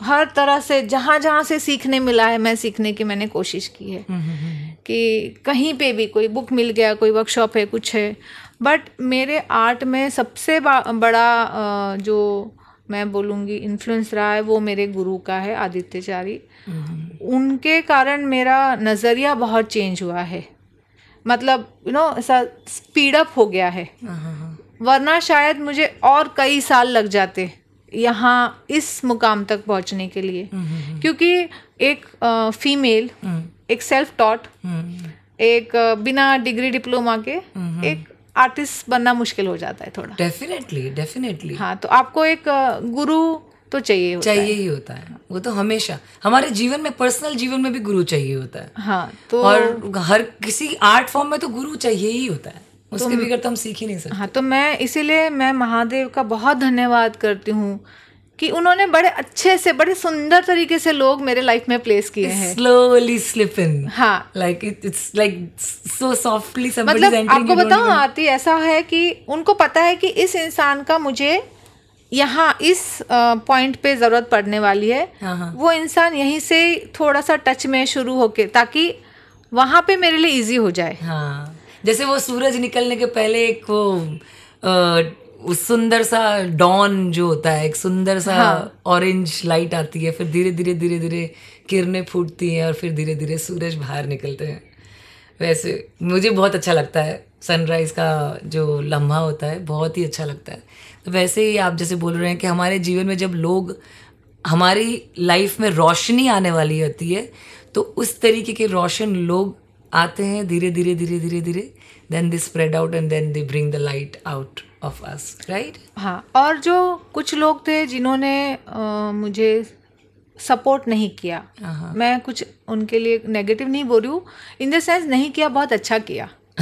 हर तरह से जहाँ जहाँ से सीखने मिला है मैं सीखने की मैंने कोशिश की है। कि कहीं पे भी कोई बुक मिल गया कोई वर्कशॉप है कुछ है। बट मेरे आर्ट में सबसे बड़ा जो मैं बोलूँगी इन्फ्लुएंस रहा है वो मेरे गुरु का है आदित्यचारी। उनके कारण मेरा नज़रिया बहुत चेंज हुआ है। मतलब यू नो ऐसा स्पीड अप हो गया है। हाँ, हाँ, हाँ, वरना शायद मुझे और कई साल लग जाते यहाँ इस मुकाम तक पहुँचने के लिए। हम्म, क्योंकि एक फीमेल हम्म, एक सेल्फ टॉट हम्म, एक बिना डिग्री डिप्लोमा के हम्म। एक आर्टिस्ट बनना मुश्किल हो जाता है थोड़ा। डेफिनेटली डेफिनेटली हाँ तो आपको एक गुरु तो चाहिए होता चाहिए है। ही होता है। वो तो हमेशा। हमारे जीवन में पर्सनल जीवन में भी गुरु चाहिए होता है। है तो और हर किसी आर्ट फॉर्म में तो गुरु चाहिए ही होता है। उसके बगैर तो हम सीख ही नहीं सकते। हाँ तो मैं इसीलिए मैं महादेव का बहुत धन्यवाद करती हूँ कि उन्होंने बड़े अच्छे से बड़े सुंदर तरीके से लोग मेरे लाइफ में प्लेस किए हैं। slowly slip in हाँ it's like so softly somebody's मतलब आपको बताऊँ आरती ऐसा है कि उनको पता है कि इस इंसान का मुझे यहाँ इस पॉइंट पे ज़रूरत पड़ने वाली है। हाँ, हाँ। वो इंसान यहीं से थोड़ा सा टच में शुरू होके ताकि वहाँ पे मेरे लिए इजी हो जाए। हाँ। जैसे वो सूरज निकलने के पहले एक वो सुंदर सा डॉन जो होता है एक सुंदर सा ऑरेंज हाँ। लाइट आती है फिर धीरे धीरे धीरे धीरे किरणें फूटती हैं और फिर धीरे धीरे सूरज बाहर निकलते हैं। वैसे मुझे बहुत अच्छा लगता है सनराइज का जो लम्हा होता है बहुत ही अच्छा लगता है। वैसे ही आप जैसे बोल रहे हैं कि हमारे जीवन में जब लोग हमारी लाइफ में रोशनी आने वाली होती है तो उस तरीके के रोशन लोग आते हैं धीरे धीरे धीरे धीरे धीरे then they spread out and then they bring the light out of us right हाँ और जो कुछ लोग थे जिन्होंने मुझे सपोर्ट नहीं किया। हाँ। मैं कुछ उनके लिए नेगेटिव नहीं बोल रही हूँ इन द सेंस नहीं किया बहुत अच्छा किया। [LAUGHS]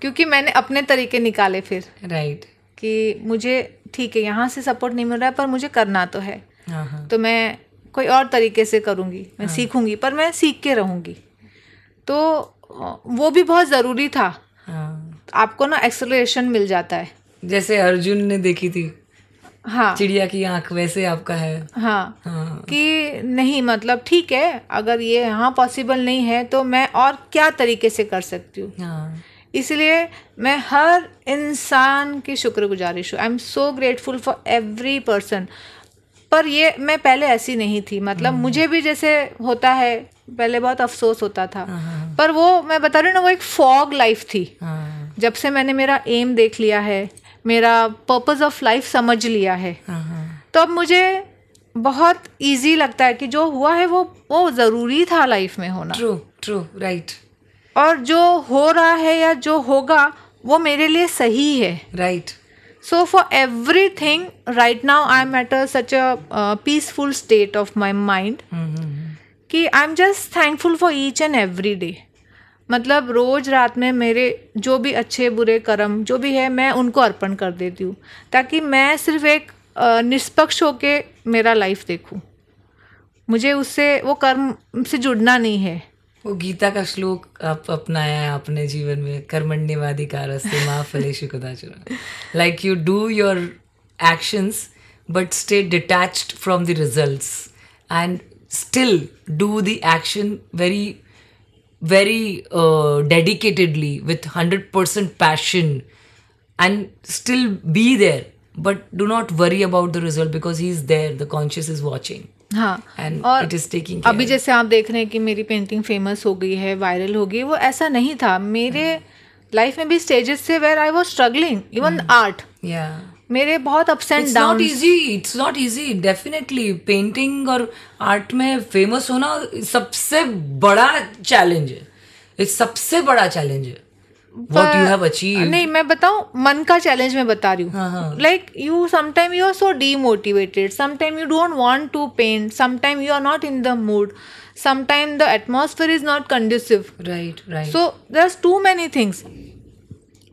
क्योंकि मैंने अपने तरीके निकाले फिर। राइट कि मुझे ठीक है यहाँ से सपोर्ट नहीं मिल रहा है पर मुझे करना तो है। हाँ हाँ। तो मैं कोई और तरीके से करूँगी मैं सीखूँगी पर मैं सीख के रहूँगी। तो वो भी बहुत ज़रूरी था। हाँ। आपको ना एक्सलेशन मिल जाता है। जैसे अर्जुन ने देखी थी हाँ। चिड़िया की आँख वैसे आपका है। हाँ। हाँ। कि नहीं मतलब ठीक है अगर ये यहाँ पॉसिबल नहीं है तो मैं और क्या तरीके से कर सकती हूँ? हाँ। इसलिए मैं हर इंसान की शुक्रगुजारिश हूँ। I am so grateful for every person पर ये मैं पहले ऐसी नहीं थी। मतलब मुझे भी जैसे होता है पहले बहुत अफसोस होता था। हाँ पर वो मैं बता रही हूँ ना वो एक फॉग लाइफ थी। हाँ। जब से मैंने मेरा एम देख लिया है मेरा पर्पस ऑफ़ लाइफ समझ लिया है। हाँ हाँ। तो अब मुझे बहुत इजी लगता है कि जो हुआ है वो वो ज़रूरी था लाइफ में होना। ट्रू ट्रू राइट और जो हो रहा है या जो होगा वो मेरे लिए सही है। Right so for everything right now I am at a such a peaceful state of my mind कि I am just thankful for each and every day मतलब रोज रात में मेरे जो भी अच्छे बुरे कर्म जो भी है मैं उनको अर्पण कर देती हूँ ताकि मैं सिर्फ़ एक निष्पक्ष होके मेरा लाइफ देखूँ। मुझे उससे वो कर्म से जुड़ना नहीं है। वो गीता का श्लोक आप अपनाया है अपने जीवन में कर्मण्यवाधिकारस्ते माँ फलेषु कदाचन like you do your actions but stay detached from the results and still do the action very very uh, dedicatedly with 100% passion and still be there but do not worry about the result because he's there the conscious is watching हाँ। और it is taking अभी जैसे आप देख रहे हैं कि मेरी पेंटिंग फ़ेमस हो गई है वायरल हो गई वो ऐसा नहीं था। मेरे लाइफ में भी स्टेजेस थे where I was struggling even art मेरे बहुत ups and down easy it's not easy definitely painting और आर्ट में फ़ेमस होना सबसे बड़ा चैलेंज है। सबसे बड़ा चैलेंज है। What you have achieved? नहीं मैं बताऊँ मन का चैलेंज मैं बता रही हाँ, हाँ. हूँ। Like you sometime you are so demotivated sometime you don't want to paint sometime you are not in the mood sometime the atmosphere is not conducive right right. So there are too many things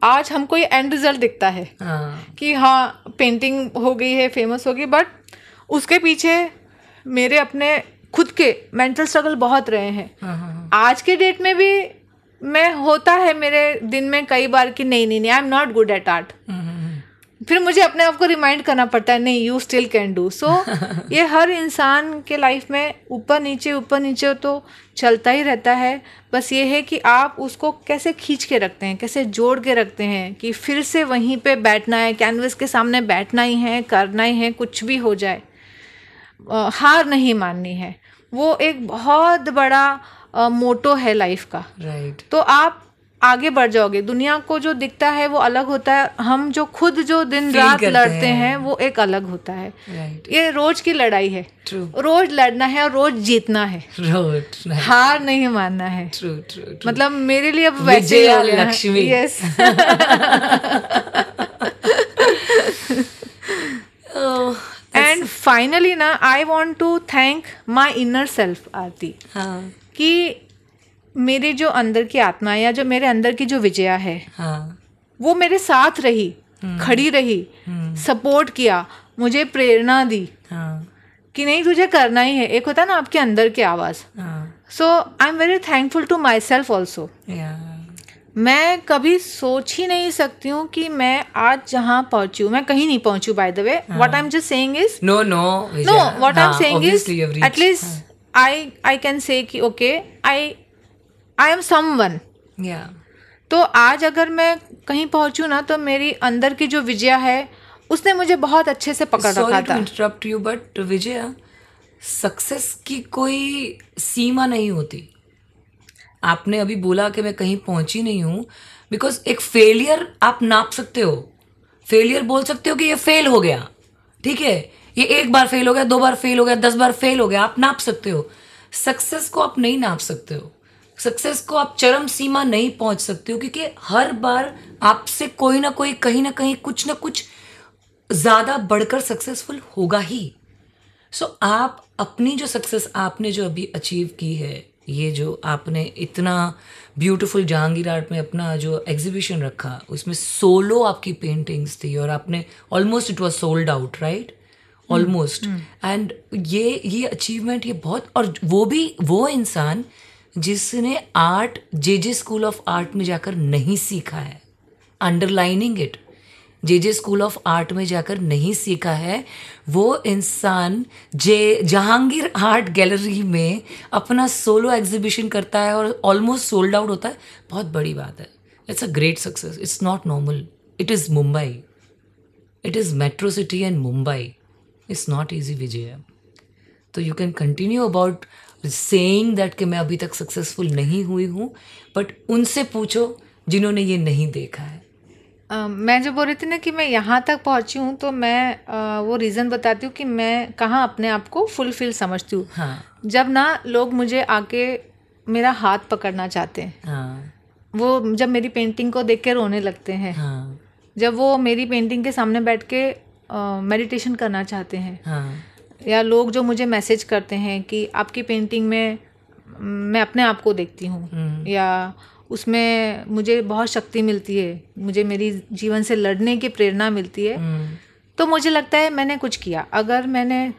आज हमको ये एंड रिज़ल्ट दिखता है हाँ। कि हाँ पेंटिंग हो गई है फ़ेमस हो गई बट उसके पीछे मेरे अपने खुद के मेंटल स्ट्रगल बहुत रहे हैं। हाँ हाँ आज के डेट में भी मैं होता है मेरे दिन में कई बार कि नहीं नहीं नहीं I am not good at art फिर मुझे अपने आप को रिमाइंड करना पड़ता है नहीं you still can do so ये हर इंसान के लाइफ में ऊपर नीचे ऊपर नीचे तो चलता ही रहता है. बस ये है कि आप उसको कैसे खींच के रखते हैं कैसे जोड़ के रखते हैं कि फिर से वहीं पे बैठना है कैनवस के सामने बैठना ही है करना ही है कुछ भी हो जाए. हार नहीं माननी है. वो एक बहुत बड़ा मोटो है लाइफ का। Right. तो आप आगे बढ़ जाओगे। दुनिया को जो दिखता है वो अलग होता है। हम जो खुद जो दिन रात लड़ते हैं। हैं वो एक अलग होता है। Right. ये रोज की लड़ाई है। True. रोज लड़ना है और रोज जीतना है। right right. हार नहीं मानना है। True true true. मतलब मेरे लिए अब वैसे Lakshmi. Yes [LAUGHS] oh and finally ना I want to thank my inner self Aarti. हाँ। कि मेरे जो अंदर की आत्मा है या जो मेरे अंदर की जो विजया है हाँ। वो मेरे साथ रही खड़ी रही सपोर्ट किया मुझे प्रेरणा दी हाँ। कि नहीं तुझे करना ही है। एक होता है ना आपके अंदर की आवाज़। हाँ। So I am very thankful to myself also मैं कभी सोच ही नहीं सकती हूँ कि मैं आज जहाँ पहुँची हूँ मैं कहीं नहीं पहुँची by the way what I am just saying is No, no, no Vijaya. what i'm हाँ, saying is obviously I can at least i i can say कि okay i i am someone. Yeah. तो आज अगर मैं कहीं पहुंचूं ना तो मेरी अंदर की जो विजया है उसने मुझे बहुत अच्छे से पकड़ रखा Sorry to था। interrupt you, but Vijaya success की कोई सीमा नहीं होती। आपने अभी बोला कि मैं कहीं पहुँची नहीं हूँ बिकॉज़ एक फेलियर आप नाप सकते हो। फेलियर बोल सकते हो कि ये फेल हो गया। ठीक है? ये एक बार फेल हो गया दो बार फेल हो गया दस बार फेल हो गया आप नाप सकते हो। सक्सेस को आप नहीं नाप सकते हो। सक्सेस को आप चरम सीमा नहीं पहुँच सकते हो क्योंकि हर बार आपसे कोई ना कोई कहीं ना कहीं कुछ ना कुछ ज़्यादा बढ़कर सक्सेसफुल होगा ही। सो so, आप अपनी जो सक्सेस आपने जो अभी अचीव की है ये जो आपने इतना ब्यूटीफुल जहांगीर आर्ट में अपना जो एग्जीबिशन रखा उसमें सोलो आपकी पेंटिंग्स थी और आपने almost it was sold out right almost and ये ये अचीवमेंट ये बहुत और वो भी वो इंसान जिसने art J J school of art में जाकर नहीं सीखा है underlining it J J school of art में जाकर नहीं सीखा है वो इंसान जे जहांगीर आर्ट गैलरी में अपना सोलो एग्जीबिशन करता है और ऑलमोस्ट सोल्ड आउट होता है बहुत बड़ी बात है। It's a great success it's not normal it is Mumbai it is metro city and Mumbai it's not easy Vijay तो you can continue about saying that कि मैं अभी तक सक्सेसफुल नहीं हुई हूँ बट उनसे पूछो जिन्होंने ये नहीं देखा है। अ, मैं जो बोल रही थी ना कि मैं यहाँ तक पहुँची हूँ तो मैं अ, वो रीज़न बताती हूँ कि मैं कहाँ अपने आप को फुलफिल समझती हूँ। हाँ। जब ना लोग मुझे आके मेरा हाथ पकड़ना चाहते हैं हाँ। वो जब मेरी पेंटिंग को देख के रोने लगते हैं हाँ। जब वो मेरी पेंटिंग के सामने बैठ के मेडिटेशन uh, करना चाहते हैं। हाँ। या लोग जो मुझे मैसेज करते हैं कि आपकी पेंटिंग में मैं अपने आप को देखती हूँ। हम्म, या उसमें मुझे बहुत शक्ति मिलती है मुझे मेरी जीवन से लड़ने की प्रेरणा मिलती है। हम्म, तो मुझे लगता है मैंने कुछ किया। अगर मैंने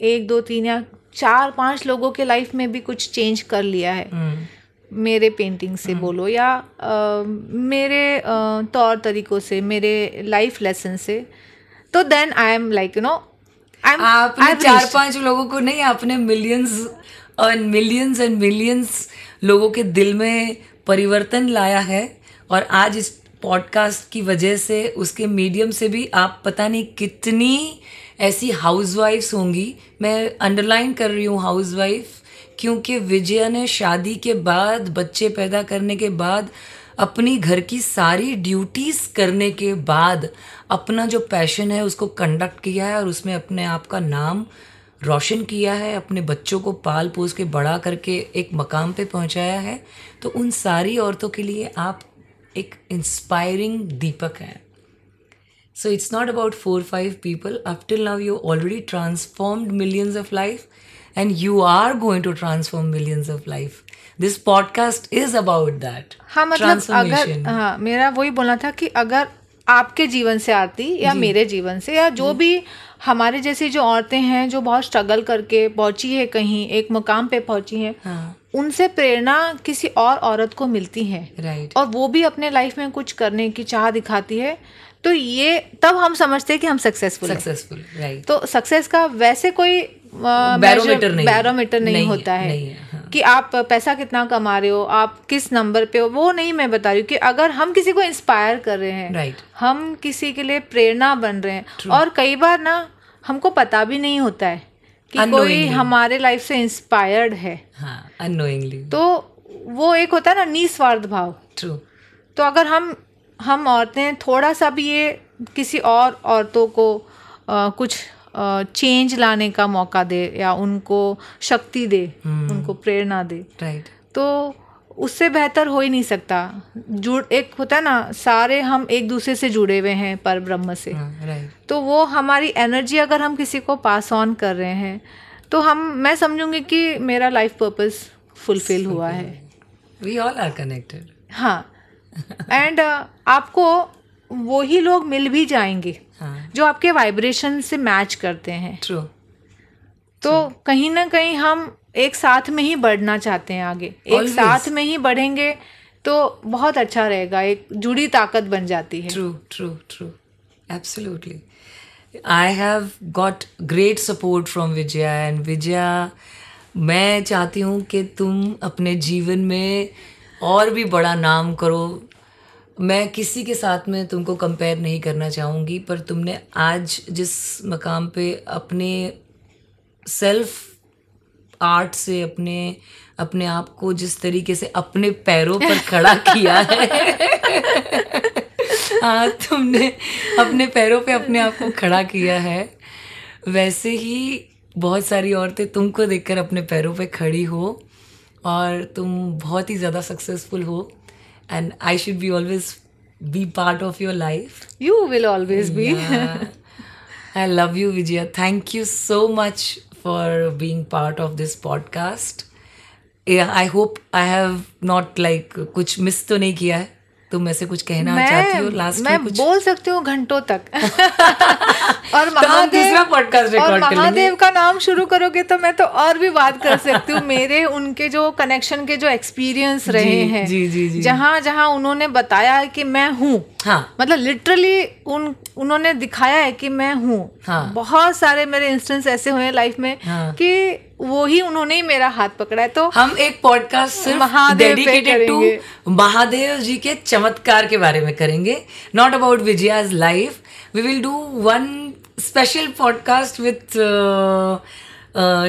एक दो तीन या चार पाँच लोगों के लाइफ में भी कुछ चेंज कर लिया है हम्म, मेरे पेंटिंग से बोलो या अ, मेरे तौर तरीकों से मेरे लाइफ लेसन से तो then I am like you know I आपने चार पाँच लोगों को नहीं आपने millions and millions and millions लोगों के दिल में परिवर्तन लाया है और आज इस पॉडकास्ट की वजह से उसके मीडियम से भी आप पता नहीं कितनी ऐसी हाउसवाइफ्स होंगी। मैं अंडरलाइन कर रही हूँ हाउसवाइफ क्योंकि विजया ने शादी के बाद बच्चे पैदा करने के बाद अपनी घर की सारी ड्यूटीज़ करने के बाद अपना जो पैशन है उसको कंडक्ट किया है और उसमें अपने आप का नाम रोशन किया है अपने बच्चों को पाल पोस के बड़ा करके एक मकाम पे पहुँचाया है। तो उन सारी औरतों के लिए आप एक इंस्पायरिंग दीपक हैं। So it's not about four five people Up till now, you already transformed millions of life, and you are going to transform millions of life. This podcast is about that. हाँ मतलब अगर हाँ मेरा वही बोलना था कि अगर आपके जीवन से आती या मेरे जीवन से या जो भी हमारे जैसी जो औरतें हैं जो बहुत स्ट्रगल करके पहुँची है कहीं एक मुकाम पे पहुँची हैं हाँ। उनसे प्रेरणा किसी और औरत को मिलती है। राइट और वो भी अपने लाइफ में कुछ करने की चाह दिखाती है तो ये तब हम समझते हैं कि हम सक्सेसफुल सक्सेसफुल राइट तो सक्सेस का वैसे कोई Barometer नहीं बैरोमीटर नहीं, नहीं होता है, नहीं है, हाँ। कि आप पैसा कितना कमा रहे हो आप किस नंबर पे हो वो नहीं मैं बता रही हूँ कि अगर हम किसी को इंस्पायर कर रहे हैं राइट हम किसी के लिए प्रेरणा बन रहे हैं और कई बार ना हमको पता भी नहीं होता है कि कोई हमारे लाइफ से इंस्पायर्ड है। हाँ अनोइंगली तो वो एक होता है ना निस्वार्थ भाव। ट्रू तो अगर हम हम औरतें थोड़ा सा भी ये किसी और औरतों को अ, कुछ चेंज लाने का मौका दे या उनको शक्ति दे hmm. उनको प्रेरणा दे। राइट तो उससे बेहतर हो ही नहीं सकता। जुड़ एक होता है ना सारे हम एक दूसरे से जुड़े हुए हैं पर ब्रह्म से। राइट तो वो हमारी एनर्जी अगर हम किसी को पास ऑन कर रहे हैं तो हम मैं समझूँगी कि मेरा लाइफ पर्पस फुलफिल हुआ है। वी ऑल आर कनेक्टेड हाँ। एंड uh, आपको वही लोग मिल भी जाएँगे। हाँ। जो आपके वाइब्रेशन से मैच करते हैं। ट्रू तो कहीं ना कहीं हम एक साथ में ही बढ़ना चाहते हैं आगे। Always. एक साथ में ही बढ़ेंगे तो बहुत अच्छा रहेगा एक जुड़ी ताकत बन जाती है। True true true Absolutely. I have got great support from Vijaya and Vijaya मैं चाहती हूँ कि तुम अपने जीवन में और भी बड़ा नाम करो मैं किसी के साथ में तुमको कंपेयर नहीं करना चाहूँगी पर तुमने आज जिस मकाम पे अपने सेल्फ आर्ट से अपने अपने आप को जिस तरीके से अपने पैरों पर खड़ा [LAUGHS] किया है हाँ तुमने अपने पैरों पे अपने आप को खड़ा किया है वैसे ही बहुत सारी औरतें तुमको देखकर अपने पैरों पे खड़ी हो और तुम बहुत ही ज़्यादा सक्सेसफुल हो। And I should be always be part of your life you will always be [LAUGHS] I love you, Vijaya. Thank you so much for being part of this podcast. Yeah, I hope I have not like कुछ मिस तो नहीं किया है तुम ऐसे कुछ कहना चाहती हो लास्ट मैं में कुछ बोल सकती हूँ घंटों तक [LAUGHS] [LAUGHS] और [LAUGHS] महादेव हम दूसरा और। महादेव का नाम शुरू करोगे तो मैं तो और भी बात कर सकती हूँ [LAUGHS] मेरे उनके जो कनेक्शन के जो एक्सपीरियंस रहे हैं जी, जी, जी। जहाँ जहाँ उन्होंने बताया कि मैं हूँ हाँ मतलब लिटरली उन उन्होंने दिखाया है कि मैं हूँ हाँ। बहुत सारे मेरे इंस्टेंस ऐसे हुए हैं लाइफ में हाँ। कि वो ही उन्होंने ही मेरा हाथ पकड़ा है तो हम एक पॉडकास्ट सिर्फ़ महादेव डेडिकेटेड टू महादेव जी के चमत्कार के बारे में करेंगे not about Vijaya's life we will do one special podcast with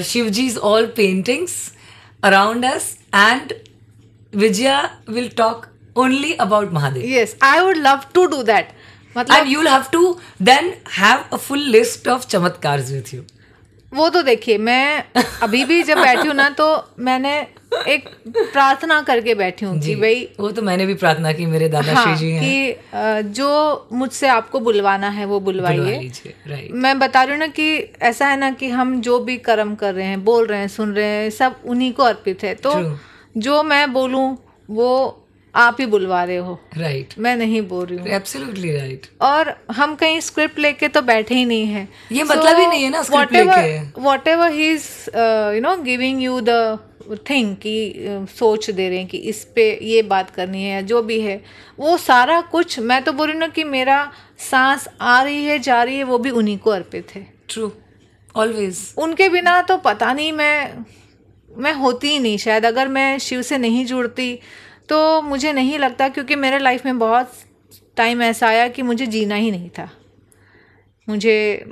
Shiv ji's all paintings around us and Vijaya will talk only about Mahadev yes I would love to do that मतलब and you'll have to then have a full list of चमत्कार्स with you वो तो देखिए मैं अभी भी जब बैठी हूँ ना तो मैंने एक प्रार्थना करके बैठी हूँ कि भाई वो तो मैंने भी प्रार्थना की मेरे दादाश्री हाँ जी हैं। कि जो मुझसे आपको बुलवाना है वो बुलवाइए। मैं बता रही हूँ ना कि ऐसा है ना कि हम जो भी कर्म कर रहे हैं बोल रहे हैं सुन रहे हैं सब उन्हीं को अर्पित है। तो True. जो मैं बोलूँ वो आप ही बुलवा रहे हो। Right right. मैं नहीं बोल रही हूँ। एब्सोल्युटली राइट और हम कहीं स्क्रिप्ट लेके तो बैठे ही नहीं है। ये so, मतलब ही नहीं है ना script लेके। Whatever he is you know giving you the thing कि uh, सोच दे रहे हैं कि इस पे ये बात करनी है या जो भी है वो सारा कुछ मैं तो बोल रही ना कि मेरा सांस आ रही है जा रही है वो भी उन्हीं को अर्पित है। ट्रू ऑलवेज उनके बिना तो पता नहीं मैं मैं होती ही नहीं। शायद अगर मैं शिव से नहीं जुड़ती तो मुझे नहीं लगता क्योंकि मेरे लाइफ में बहुत टाइम ऐसा आया कि मुझे जीना ही नहीं था। मुझे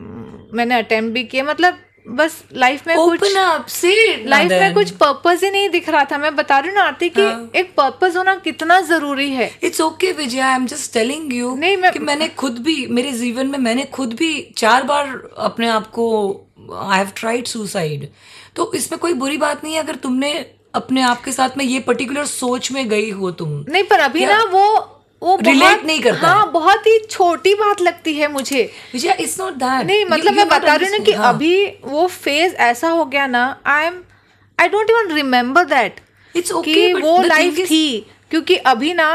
मैंने अटेम्प्ट भी किया मतलब बस लाइफ में कुछ ओपन अप से लाइफ में कुछ पर्पस ही नहीं दिख रहा था। मैं बता रही हूँ ना आरती कि हाँ। एक पर्पस होना कितना ज़रूरी है। It's okay Vijay I am just telling you नहीं, मैं- कि मैंने खुद भी मेरे जीवन में मैंने खुद भी चार बार अपने आप को आई हैव ट्राइड सुसाइड तो इसमें कोई बुरी बात नहीं है अगर तुमने अपने आप के साथ में ये पर्टिकुलर सोच में गई हो तुम? नहीं पर अभी ना वो वो बहुत- नहीं करता हाँ? बहुत ही छोटी बात लगती है मुझे। विजय इट्स नॉट दैट नहीं मतलब मैं बता रही हूँ ना कि हाँ। अभी वो फ़ेज़ ऐसा हो गया ना I am I don't even remember that it's okay वो लाइफ थी। क्योंकि अभी ना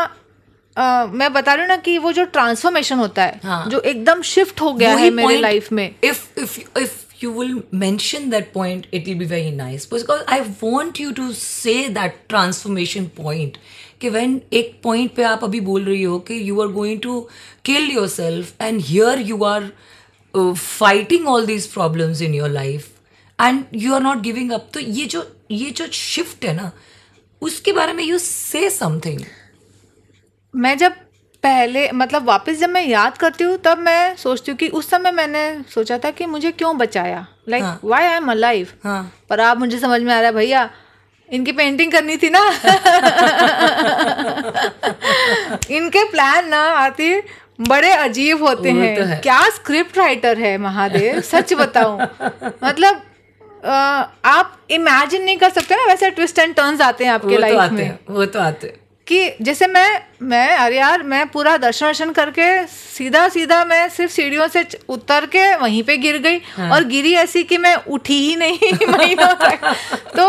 अ, मैं बता रही हूँ ना कि वो जो ट्रांसफॉर्मेशन होता है हाँ। जो एकदम शिफ्ट हो गया है मेरे लाइफ में। if if if you will mention that point it will be very nice because i want you to say that transformation point कि when एक point पे आप अभी बोल रही हो कि you are going to kill yourself and here you are uh, fighting all these problems in your life and you are not giving up तो ये जो ये जो shift है ना उसके बारे में you say something मैं जब पहले मतलब वापस जब मैं याद करती हूँ तब मैं सोचती हूँ कि उस समय मैंने सोचा था कि मुझे क्यों बचाया। Like. Why I am alive हाँ। पर आप मुझे समझ में आ रहा है भैया इनकी पेंटिंग करनी थी ना? [LAUGHS] इनके प्लान ना आती बड़े अजीब होते हैं। तो है। क्या स्क्रिप्ट राइटर है महादेव सच बताऊँ। मतलब अ, आप इमेजिन नहीं कर सकते ना वैसे ट्विस्ट एंड टर्न्स आते हैं आपके वो तो लाइफ में। वो तो आते हैं। कि जैसे मैं मैं अरे यार मैं पूरा दर्शन वर्शन करके सीधा सीधा मैं सिर्फ़ सीढ़ियों से उतर के वहीं पे गिर गई हाँ। और गिरी ऐसी कि मैं उठी ही नहीं [LAUGHS] महीनों तक तो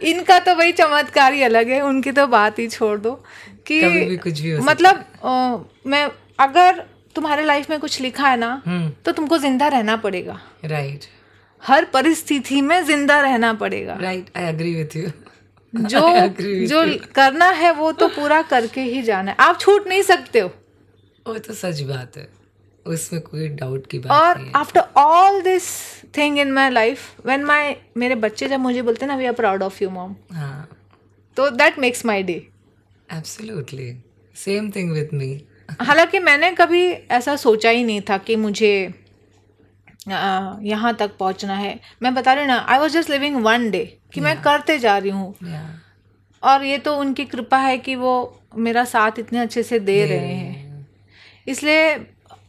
इनका तो वही चमत्कार ही अलग है उनकी तो बात ही छोड़ दो कि कभी भी कुछ भी हो मतलब अ, मैं अगर तुम्हारे लाइफ में कुछ लिखा है ना हम्म। तो तुमको ज़िंदा रहना पड़ेगा। राइट हर परिस्थिति में ज़िंदा रहना पड़ेगा। Right I agree with you जो [LAUGHS] जो करना है वो तो पूरा करके ही जाना है। आप छूट नहीं सकते हो। वो तो सच बात है। उसमें कोई डाउट की बात और नहीं after all this thing in my life when my मेरे बच्चे जब मुझे बोलते ना we are proud of you mom हाँ। तो that makes my day absolutely same thing with me हालाँकि मैंने कभी ऐसा सोचा ही नहीं था कि मुझे यहाँ तक पहुँचना है। मैं बता रही हूँ ना I was just living one day कि yeah. मैं करते जा रही हूँ। या और ये तो उनकी कृपा है कि वो मेरा साथ इतने अच्छे से दे yeah. रहे हैं। इसलिए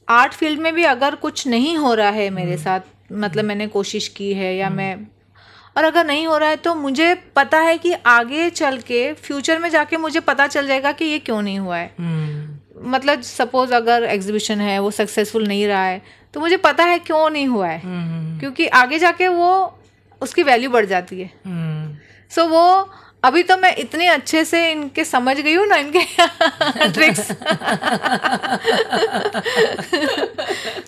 आर्ट फ़ील्ड में भी अगर कुछ नहीं हो रहा है मेरे साथ मतलब मैंने कोशिश की है या मैं और अगर नहीं हो रहा है तो मुझे पता है कि आगे चल के फ्यूचर में जाके मुझे पता चल जाएगा कि ये क्यों नहीं हुआ है। हम्म मतलब सपोज़ अगर एग्जीबिशन है वो सक्सेसफुल नहीं रहा है तो मुझे पता है क्यों नहीं हुआ है। हम्म क्योंकि आगे जाके वो उसकी वैल्यू बढ़ जाती है। हम्म। सो वो अभी तो मैं इतने अच्छे से इनके समझ गई हूँ ना इनके [LAUGHS] ट्रिक्स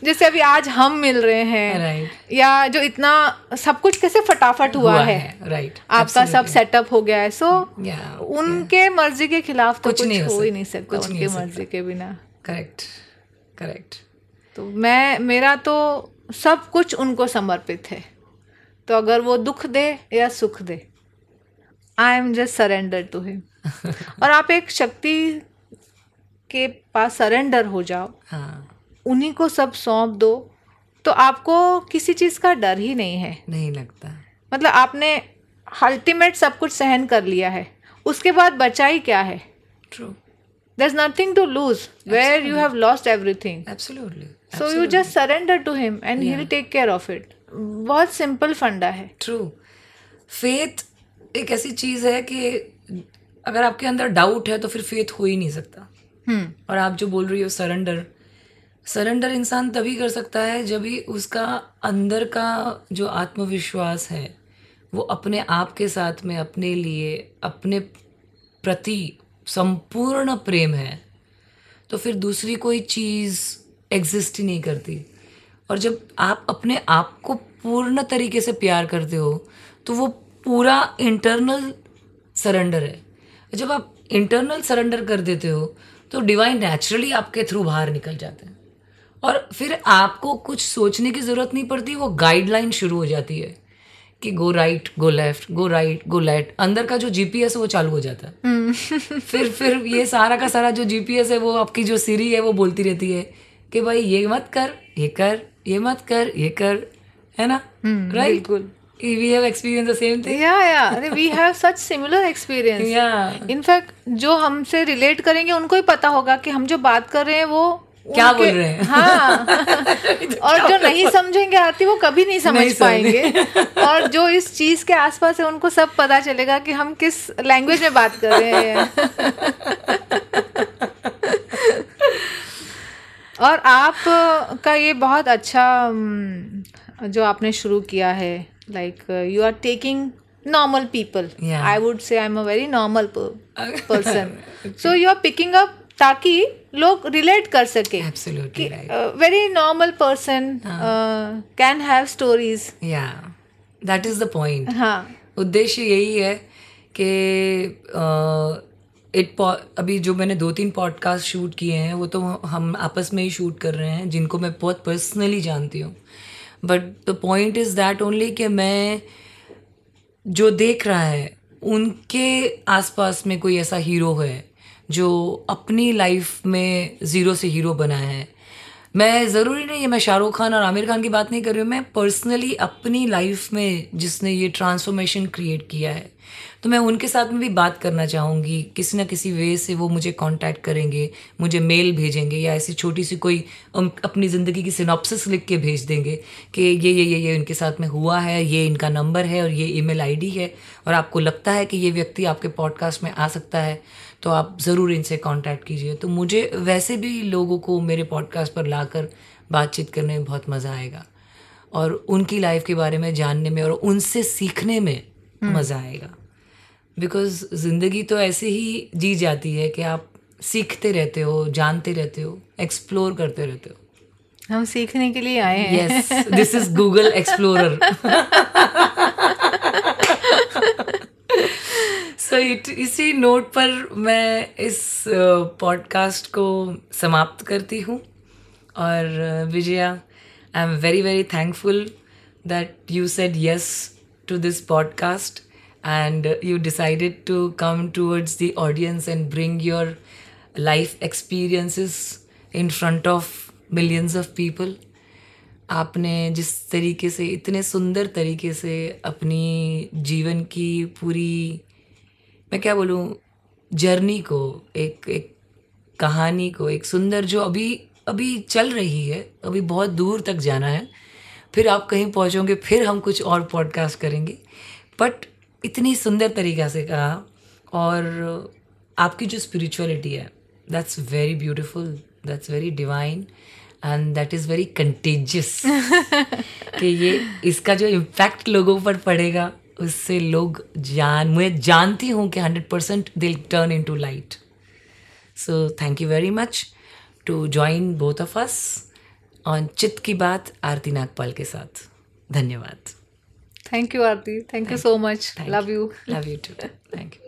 जैसे अभी आज हम मिल रहे हैं राइट या जो इतना सब कुछ कैसे फटाफट हुआ, हुआ है, राइट आपका सब सेटअप हो गया है। सो या उनके yeah. मर्ज़ी के खिलाफ तो कुछ कुछ नहीं हो हो नहीं सकता उनकी। मर्ज़ी के बिना। करेक्ट करेक्ट तो मैं मेरा तो सब कुछ उनको समर्पित है। तो अगर वो दुख दे या सुख दे I am just surrender to him और आप एक शक्ति के पास सरेंडर हो जाओ हाँ। उन्हीं को सब सौंप दो तो आपको किसी चीज़ का डर ही नहीं है। नहीं लगता। मतलब आपने अल्टीमेट सब कुछ सहन कर लिया है उसके बाद बचा ही क्या है? True there is nothing to lose where you have lost everything absolutely so you just surrender to him and he will take care of it बहुत सिंपल फंडा है। ट्रू फेथ एक ऐसी चीज़ है कि अगर आपके अंदर डाउट है तो फिर फेथ हो ही नहीं सकता। हम्म। और आप जो बोल रही हो सरेंडर सरेंडर इंसान तभी कर सकता है जब ही उसका अंदर का जो आत्मविश्वास है वो अपने आप के साथ में अपने लिए अपने प्रति संपूर्ण प्रेम है तो फिर दूसरी कोई चीज़ एग्जिस्ट ही नहीं करती। और जब आप अपने आप को पूर्ण तरीके से प्यार करते हो तो वो पूरा इंटरनल सरेंडर है। जब आप इंटरनल सरेंडर कर देते हो तो डिवाइन नेचुरली आपके थ्रू बाहर निकल जाते हैं। और फिर आपको कुछ सोचने की ज़रूरत नहीं पड़ती वो गाइडलाइन शुरू हो जाती है कि go right go left go right go left अंदर का जो जीपीएस है वो चालू हो जाता है। फिर फिर ये सारा का सारा जो जीपीएस है वो आपकी जो सीरी है वो बोलती रहती है कि भाई ये मत कर ये कर ये मत कर ये कर है ना? राइट बिल्कुल। We have experience the same thing yeah yeah अरे we have such similar experience या इनफैक्ट जो हमसे रिलेट करेंगे उनको ही पता होगा कि हम जो बात कर रहे हैं वो क्या बोल रहे हैं? हाँ। [LAUGHS] और [LAUGHS] जो नहीं समझेंगे आती वो कभी नहीं समझ नहीं पाएँगे। और जो इस चीज़ के आसपास है उनको सब पता चलेगा कि हम किस लैंग्वेज में बात कर रहे हैं। [LAUGHS] और आप का ये बहुत अच्छा जो आपने शुरू किया है like you are taking normal people Yeah. I would say I am a very normal person so you are picking up ताकि लोग रिलेट कर सके very normal person can have stories yeah that is the point हाँ। उद्देश्य यही है कि एक अभी जो मैंने दो तीन पॉडकास्ट शूट किए हैं, वो तो हम आपस में ही शूट कर रहे हैं, जिनको मैं बहुत पर्सनली जानती हूँ। But the point is that only कि मैं जो देख रहा है, उनके आसपास में कोई ऐसा हीरो है, जो अपनी लाइफ में ज़ीरो से हीरो बना है। मैं ज़रूरी नहीं है, मैं शाहरुख खान और आमिर खान की बात नहीं कर रही हूँ, मैं पर्सनली अपनी लाइफ में जिसने ये ट्रांसफॉर्मेशन क्रिएट किया है तो मैं उनके साथ में भी बात करना चाहूँगी। किसी ना किसी वे से वो मुझे कांटेक्ट करेंगे, मुझे मेल भेजेंगे या ऐसी छोटी सी कोई अपनी ज़िंदगी की सिनॉप्सिस लिख के भेज देंगे कि ये ये ये ये उनके साथ में हुआ है, ये इनका नंबर है और ये ईमेल आईडी है और आपको लगता है कि ये व्यक्ति आपके पॉडकास्ट में आ सकता है। तो आप ज़रूर इनसे कांटेक्ट कीजिए। तो मुझे वैसे भी लोगों को मेरे पॉडकास्ट पर लाकर बातचीत करने में बहुत मज़ा आएगा। और उनकी लाइफ के बारे में जानने में और उनसे सीखने में मज़ा आएगा। बिकॉज़ ज़िंदगी तो ऐसे ही जी जाती है कि आप सीखते रहते हो जानते रहते हो एक्सप्लोर करते रहते हो। हम सीखने के लिए आए हैं। Yes this is Google explorer so it इसी नोट पर मैं इस पॉडकास्ट को समाप्त करती हूँ। और Vijaya I am very very thankful that you said yes to this podcast and you decided to come towards the audience and bring your life experiences in front of millions of people आपने जिस तरीके से, इतने सुंदर तरीके से अपनी जीवन की पूरी मैं क्या बोलूँ जर्नी को एक एक कहानी को एक सुंदर जो अभी अभी चल रही है अभी बहुत दूर तक जाना है फिर आप कहीं पहुँचोगे फिर हम कुछ और पॉडकास्ट करेंगे। बट इतनी सुंदर तरीक़ा से कहा और आपकी जो स्पिरिचुअलिटी है that's very beautiful that's very divine and that is very contagious कि ये इसका जो इम्पैक्ट लोगों पर पड़ेगा। उससे लोग जान मैं जानती हूँ कि हंड्रेड परसेंट दिल turn into light so thank you very much to join both of us on चित की बात आरती नागपाल के साथ धन्यवाद thank you Aarti thank you so much love you love you too thank you.